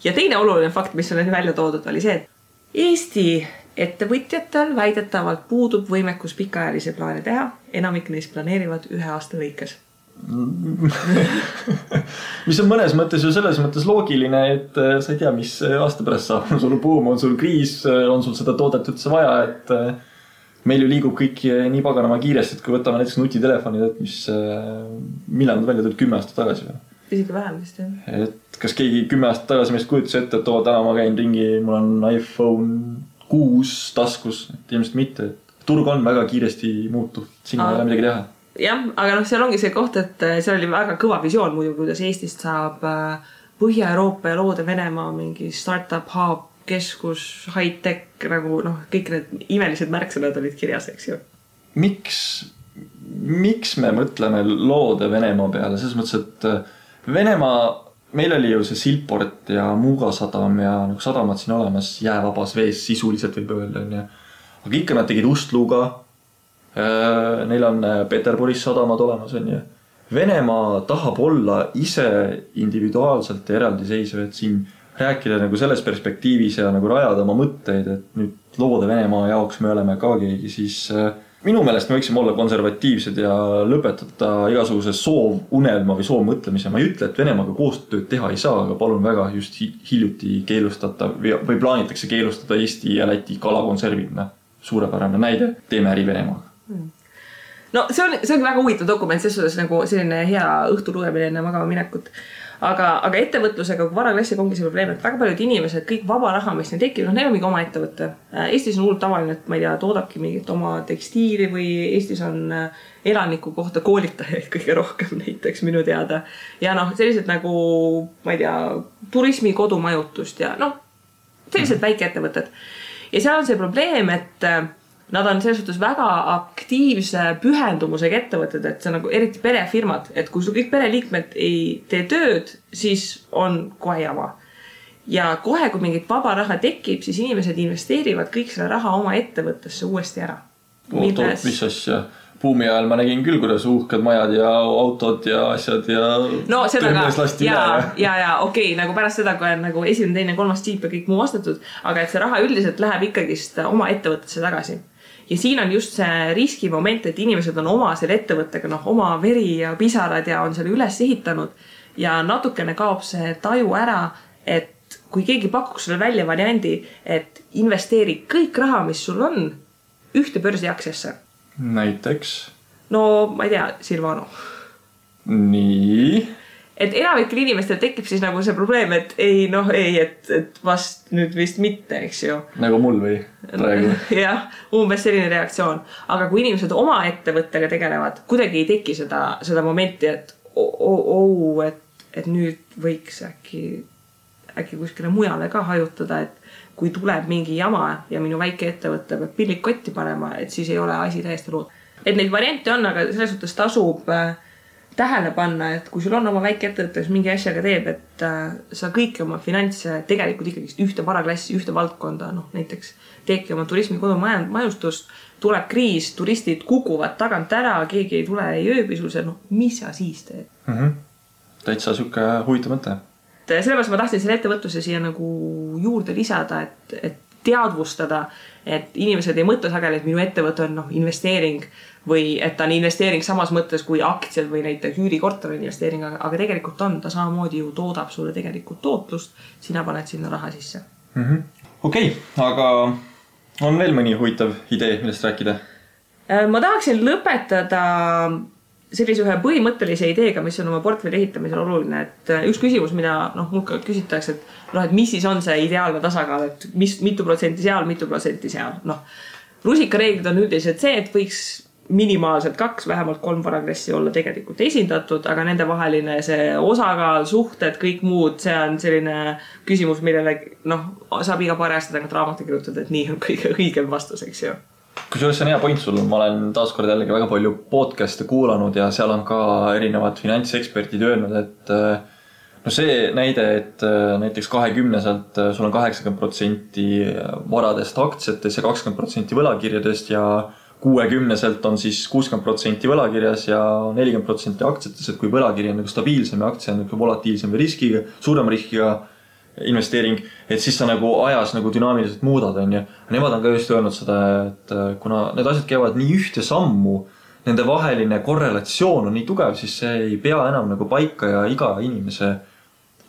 ja teine oluline fakt, mis on välja toodud, oli see, et Eesti ettevõtjatel väidetavalt puudub võimekus pikaajalisi plaane teha, enamik neist planeerivad ühe aasta lõikes. Mis on mõnes mõttes ju selles mõttes loogiline, et äh, sa ei tea, mis aasta pärast saab, on sul buum, on sul kriis, on sul seda toodet üldse vaja, et äh, meil ju liigub kõik nii paganama kiiresti, et kui võtame näiteks nutitelefonid, et mis, äh, millal nad välja tulid, kümme aastat tagasi või? isegi vähem vist jah. et kas keegi kümme aastat tagasi meist kujutas ette, et oo, täna ma käin ringi, mul on iPhone kuus taskus, et ilmselt mitte. turg on väga kiiresti muutuv, siin ei ole midagi teha. jah, aga noh, seal ongi see koht, et äh, seal oli väga kõva visioon muidugi, kuidas Eestist saab Põhja-Euroopa ja loode Venemaa mingi startup hub keskus, high-tech nagu noh, kõik need imelised märksõnad olid kirjas, eks ju. miks, miks me mõtleme loode Venemaa peale, selles mõttes, et äh, Venemaa, meil oli ju see Silport ja Muuga sadam ja nagu sadamad siin olemas jäävabas vees sisuliselt võib öelda, onju. aga ikka nad tegid Ust-Luga. Äh, neil on äh, Peterburis sadamad olemas, onju. Venemaa tahab olla ise individuaalselt eraldiseisev, et siin rääkida nagu selles perspektiivis ja nagu rajada oma mõtteid, et nüüd loode Venemaa jaoks me oleme ka keegi, siis äh, minu meelest me võiksime olla konservatiivsed ja lõpetada igasuguse soovunelma või soovmõtlemise. ma ei ütle, et Venemaaga koostööd teha ei saa, aga palun väga, just hiljuti keelustata või, plaanitakse keelustada Eesti ja Läti kalakonservid, noh. suurepärane näide, teeme äri Venemaaga hmm no see on, see on väga huvitav dokument, selles suhtes nagu selline hea õhtu lugemine enne magama minekut aga, aga ettevõtlusega varaklassiga ongi see probleem, et väga paljud inimesed, kõik vaba raha, mis neil tekib, noh, neil on mingi oma ettevõte. Äh, Eestis on hullult tavaline, et ma ei tea, toodabki mingit oma tekstiili või Eestis on äh, elaniku kohta koolitajaid kõige rohkem näiteks minu teada. ja noh, sellised nagu, ma ei tea, turismi kodumajutust ja noh, sellised väikeettevõtted. ja seal on see probleem, et äh, nad on selles suhtes väga aktiivse pühendumusega ettevõtted, et see nagu eriti perefirmad, et kui sul kõik pereliikmed ei tee tööd, siis on kohe jama. ja kohe, kui mingit vaba raha tekib, siis inimesed investeerivad kõik selle raha oma ettevõttesse uuesti ära. oot, oot, mis asja? buumi ajal ma nägin küll, kuidas uhked majad ja autod ja asjad ja. no seda ka, ja, ja, ja, ja okei okay,, nagu pärast seda, kui on nagu esimene, teine, kolmas tiip ja kõik muu ostetud, aga et see raha üldiselt läheb ikkagist oma ettevõttesse tagasi ja siin on just see riskimoment, et inimesed on oma selle ettevõttega noh, oma veri ja pisarad ja on selle üles ehitanud. ja natukene kaob see taju ära, et kui keegi pakuks sulle välja variandi, et investeeri kõik raha, mis sul on, ühte börsiaktsiasse. näiteks? no ma ei tea, Silvano. nii et enamikel inimestel tekib siis nagu see probleem, et ei noh, ei, et, et vast nüüd vist mitte, eks ju. nagu mul või praegu jah, umbes selline reaktsioon, aga kui inimesed oma ettevõttega tegelevad, kuidagi ei teki seda, seda momenti, et oo, et, et nüüd võiks äkki äkki kuskile mujale ka hajutada, et kui tuleb mingi jama ja minu väikeettevõte peab pillid kotti panema, et siis ei ole asi täiesti lood-. et neid variante on, aga selles suhtes tasub äh, tähele panna, et kui sul on oma väikeettevõte, mis mingi asjaga teeb, et äh, sa kõiki oma finantse tegelikult ikkagist ühte varaklassi, ühte valdkonda, noh näiteks teedki oma turismi kodumajandust, tuleb kriis, turistid kukuvad tagant ära, keegi ei tule, ei ööbi sul seal, noh mis sa siis teed mm? -hmm. täitsa sihuke huvitav mõte. sellepärast ma tahtsin selle ettevõtluse siia nagu juurde lisada, et, et teadvustada, et inimesed ei mõtle sageli, et minu ettevõte on noh, investeering või et ta on investeering samas mõttes kui aktsiad või näiteks üürikorteri investeering, aga tegelikult on, ta samamoodi ju toodab sulle tegelikult tootlust, sina paned sinna raha sisse -hmm.. okei aga on veel mõni huvitav idee, millest rääkida? Äh, ma tahaksin lõpetada sellise ühe põhimõttelise ideega, mis on oma portfelli ehitamisel oluline, et äh, üks küsimus, mida noh, mult ka küsitakse, et noh, et mis siis on see ideaalne tasakaal, et mis, mitu protsenti seal, mitu protsenti seal, noh. rusikareeglid on üldiselt see, et võiks minimaalselt kaks, vähemalt kolm varaklassi olla tegelikult esindatud, aga nendevaheline see osakaal, suhted, kõik muud, see on selline küsimus, millele noh, saab iga paari aasta tagant raamatu kirjutada, et nii on kõige õigem vastus, eks ju. Kusjuures see on hea point sul, ma olen taaskord jällegi väga palju podcast'e kuulanud ja seal on ka erinevad finantseksperdid öelnud, et no see näide, et näiteks kahekümneselt sul on kaheksakümmend protsenti varadest aktsiates ja kakskümmend protsenti võlakirjadest ja kuuekümneselt on siis kuuskümmend protsenti võlakirjas ja nelikümmend protsenti aktsiates, et kui võlakiri on nagu stabiilsem ja aktsia on niisugune volatiilsem või riskiga, suurema riskiga investeering, et siis sa nagu ajas nagu dünaamiliselt muudad, onju. Nemad on ka just öelnud seda, et äh, kuna need asjad käivad nii ühte sammu, nende vaheline korrelatsioon on nii tugev, siis see ei pea enam nagu paika ja iga inimese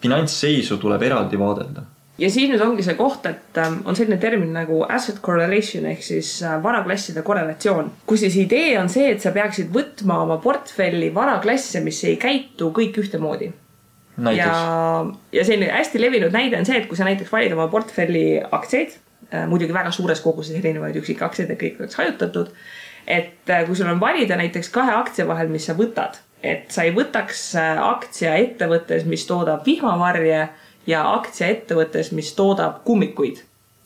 finantsseisu tuleb eraldi vaadelda ja siis nüüd ongi see koht, et ähm, on selline termin nagu asset correlation ehk siis äh, varaklasside korrelatsioon, kus siis idee on see, et sa peaksid võtma oma portfelli varaklasse, mis ei käitu kõik ühtemoodi. ja, ja selline hästi levinud näide on see, et kui sa näiteks valid oma portfelli aktsiaid, äh, muidugi väga suures koguses erinevaid üksikaktsiaid, et kõik oleks hajutatud. et äh, kui sul on valida näiteks kahe aktsia vahel, mis sa võtad, et sa ei võtaks aktsia ettevõttes, mis toodab vihmavarje ja aktsia ettevõttes, mis toodab kummikuid.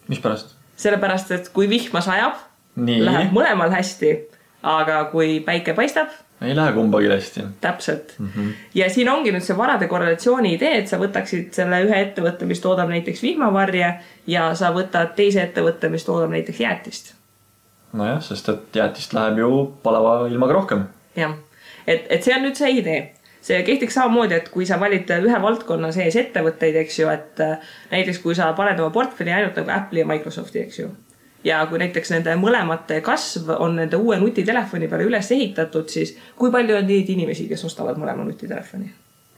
mispärast? sellepärast, et kui vihma sajab, läheb mõlemal hästi, aga kui päike paistab, ei lähe kumbagi hästi. täpselt mm. -hmm. ja siin ongi nüüd see varade korrelatsiooni idee, et sa võtaksid selle ühe ettevõtte, mis toodab näiteks vihmavarje ja sa võtad teise ettevõtte, mis toodab näiteks jäätist. nojah, sest et jäätist läheb ju palava ilmaga rohkem. jah, et, et see on nüüd see idee see kehtiks samamoodi, et kui sa valid ühe valdkonna sees ettevõtteid, eks ju, et äh, näiteks kui sa paned oma portfelli ainult nagu Apple'i ja Microsofti, eks ju. ja kui näiteks nende mõlemate kasv on nende uue nutitelefoni peale üles ehitatud, siis kui palju on neid inimesi, kes ostavad mõlema nutitelefoni?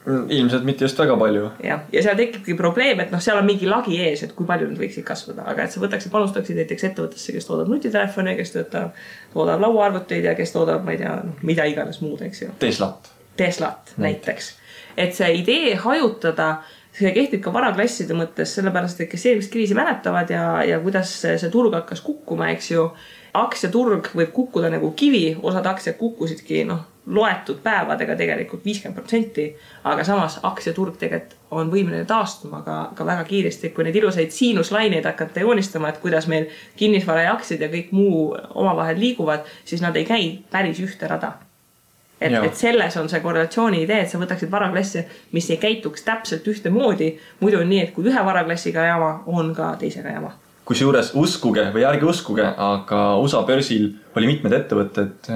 ilmselt mitte just väga palju. jah, ja seal tekibki probleem, et noh, seal on mingi lagi ees, et kui palju nad võiksid kasvada, aga et sa võtaksid, panustaksid näiteks ettevõttesse, kes toodab nutitelefone, kes töötab, toodab lauaarvuteid ja kes toodab, ma ei tea, noh, mida iganes muud, eks ju. Teslat Teslat näiteks. et see idee hajutada, see kehtib ka varaklasside mõttes, sellepärast et kes eelmist kriisi mäletavad ja, ja kuidas see, turg hakkas kukkuma, eks ju. aktsiaturg võib kukkuda nagu kivi, osad aktsiad kukkusidki noh, loetud päevadega tegelikult viiskümmend protsenti. aga samas aktsiaturg tegelikult on võimeline taastuma ka, ka väga kiiresti, kui neid ilusaid siinuslaineid hakata joonistama, et kuidas meil kinnisvara ja aktsiad ja kõik muu omavahel liiguvad, siis nad ei käi päris ühte rada et, et selles on see korrelatsiooni idee, et sa võtaksid varaklassi, mis ei käituks täpselt ühtemoodi. muidu on nii, et kui ühe varaklassiga jama, on ka teisega jama. kusjuures uskuge või ärge uskuge, aga USA börsil oli mitmed ettevõtted,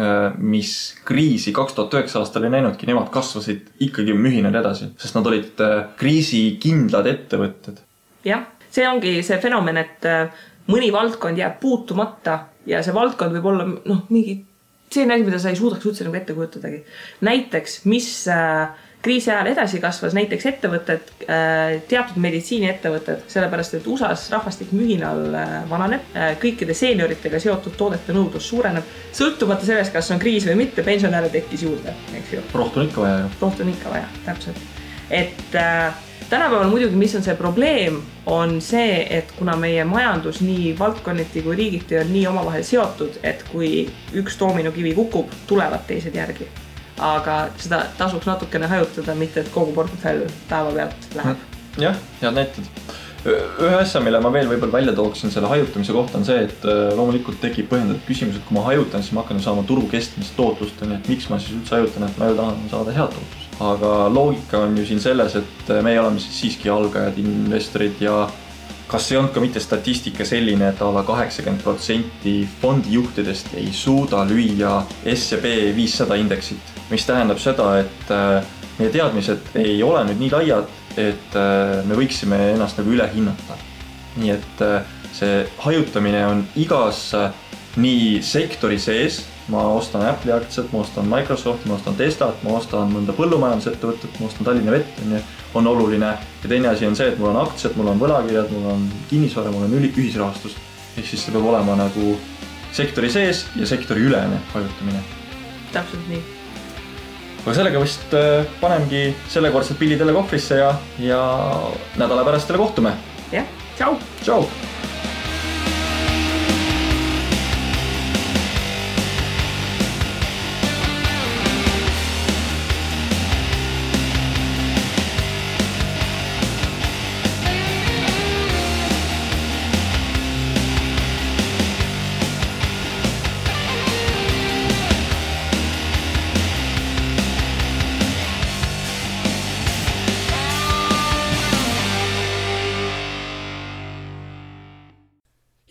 mis kriisi kaks tuhat üheksa aastal ei näinudki, nemad kasvasid ikkagi mühinal edasi, sest nad olid äh, kriisikindlad ettevõtted. jah, see ongi see fenomen, et äh, mõni valdkond jääb puutumata ja see valdkond võib olla noh, mingi selline asi, mida sa ei suudaks üldse nagu ette kujutadagi. näiteks, mis äh, kriisi ajal edasi kasvas, näiteks ettevõtted äh,, teatud meditsiiniettevõtted, sellepärast et USA-s rahvastik mühinal äh, vananeb äh,, kõikide seenioritega seotud toodete nõudlus suureneb. sõltumata sellest, kas on kriis või mitte, pensionäre tekkis juurde, eks ju. rohtu on ikka vaja ju. rohtu on ikka vaja, täpselt. et äh, tänapäeval muidugi, mis on see probleem, on see, et kuna meie majandus nii valdkonniti kui riigiti on nii omavahel seotud, et kui üks doominokivi kukub, tulevad teised järgi. aga seda tasuks natukene hajutada, mitte et kogu portfell päevapealt läheb. jah, head näited. ühe asja, mille ma veel võib-olla välja tooksin selle hajutamise kohta on see, et äh, loomulikult tekib põhjendatud küsimus, et kui ma hajutan, siis ma hakkan ju saama turu kestmist tootlust, on ju, et miks ma siis üldse hajutan, et ma ju tahan saada head tootlust. Aga loogika on ju siin selles, et meie oleme siis siiski algajad investorid ja kas ei olnud ka mitte statistika selline, et a la kaheksakümmend protsenti fondijuhtidest ei suuda lüüa SEB viissada indeksit, mis tähendab seda, et äh, meie teadmised ei ole nüüd nii laiad, et äh, me võiksime ennast nagu üle hinnata. nii et äh, see hajutamine on igas nii sektori sees, ma ostan Apple'i aktsiat, ma ostan Microsofti, ma ostan Teslat, ma ostan mõnda põllumajandusettevõtet, ma ostan Tallinna Vett, on ju, on oluline. ja teine asi on see, et mul on aktsiad, mul on võlakirjad, mul on kinnisvara, mul on üli-, ühisrahastus. ehk siis see peab olema nagu sektori sees ja sektori ülene hajutamine. täpselt nii aga sellega vist äh, panemegi sellekordsed pillid jälle kohvrisse ja, ja nädala pärast jälle kohtume. jah, tšau. tšau.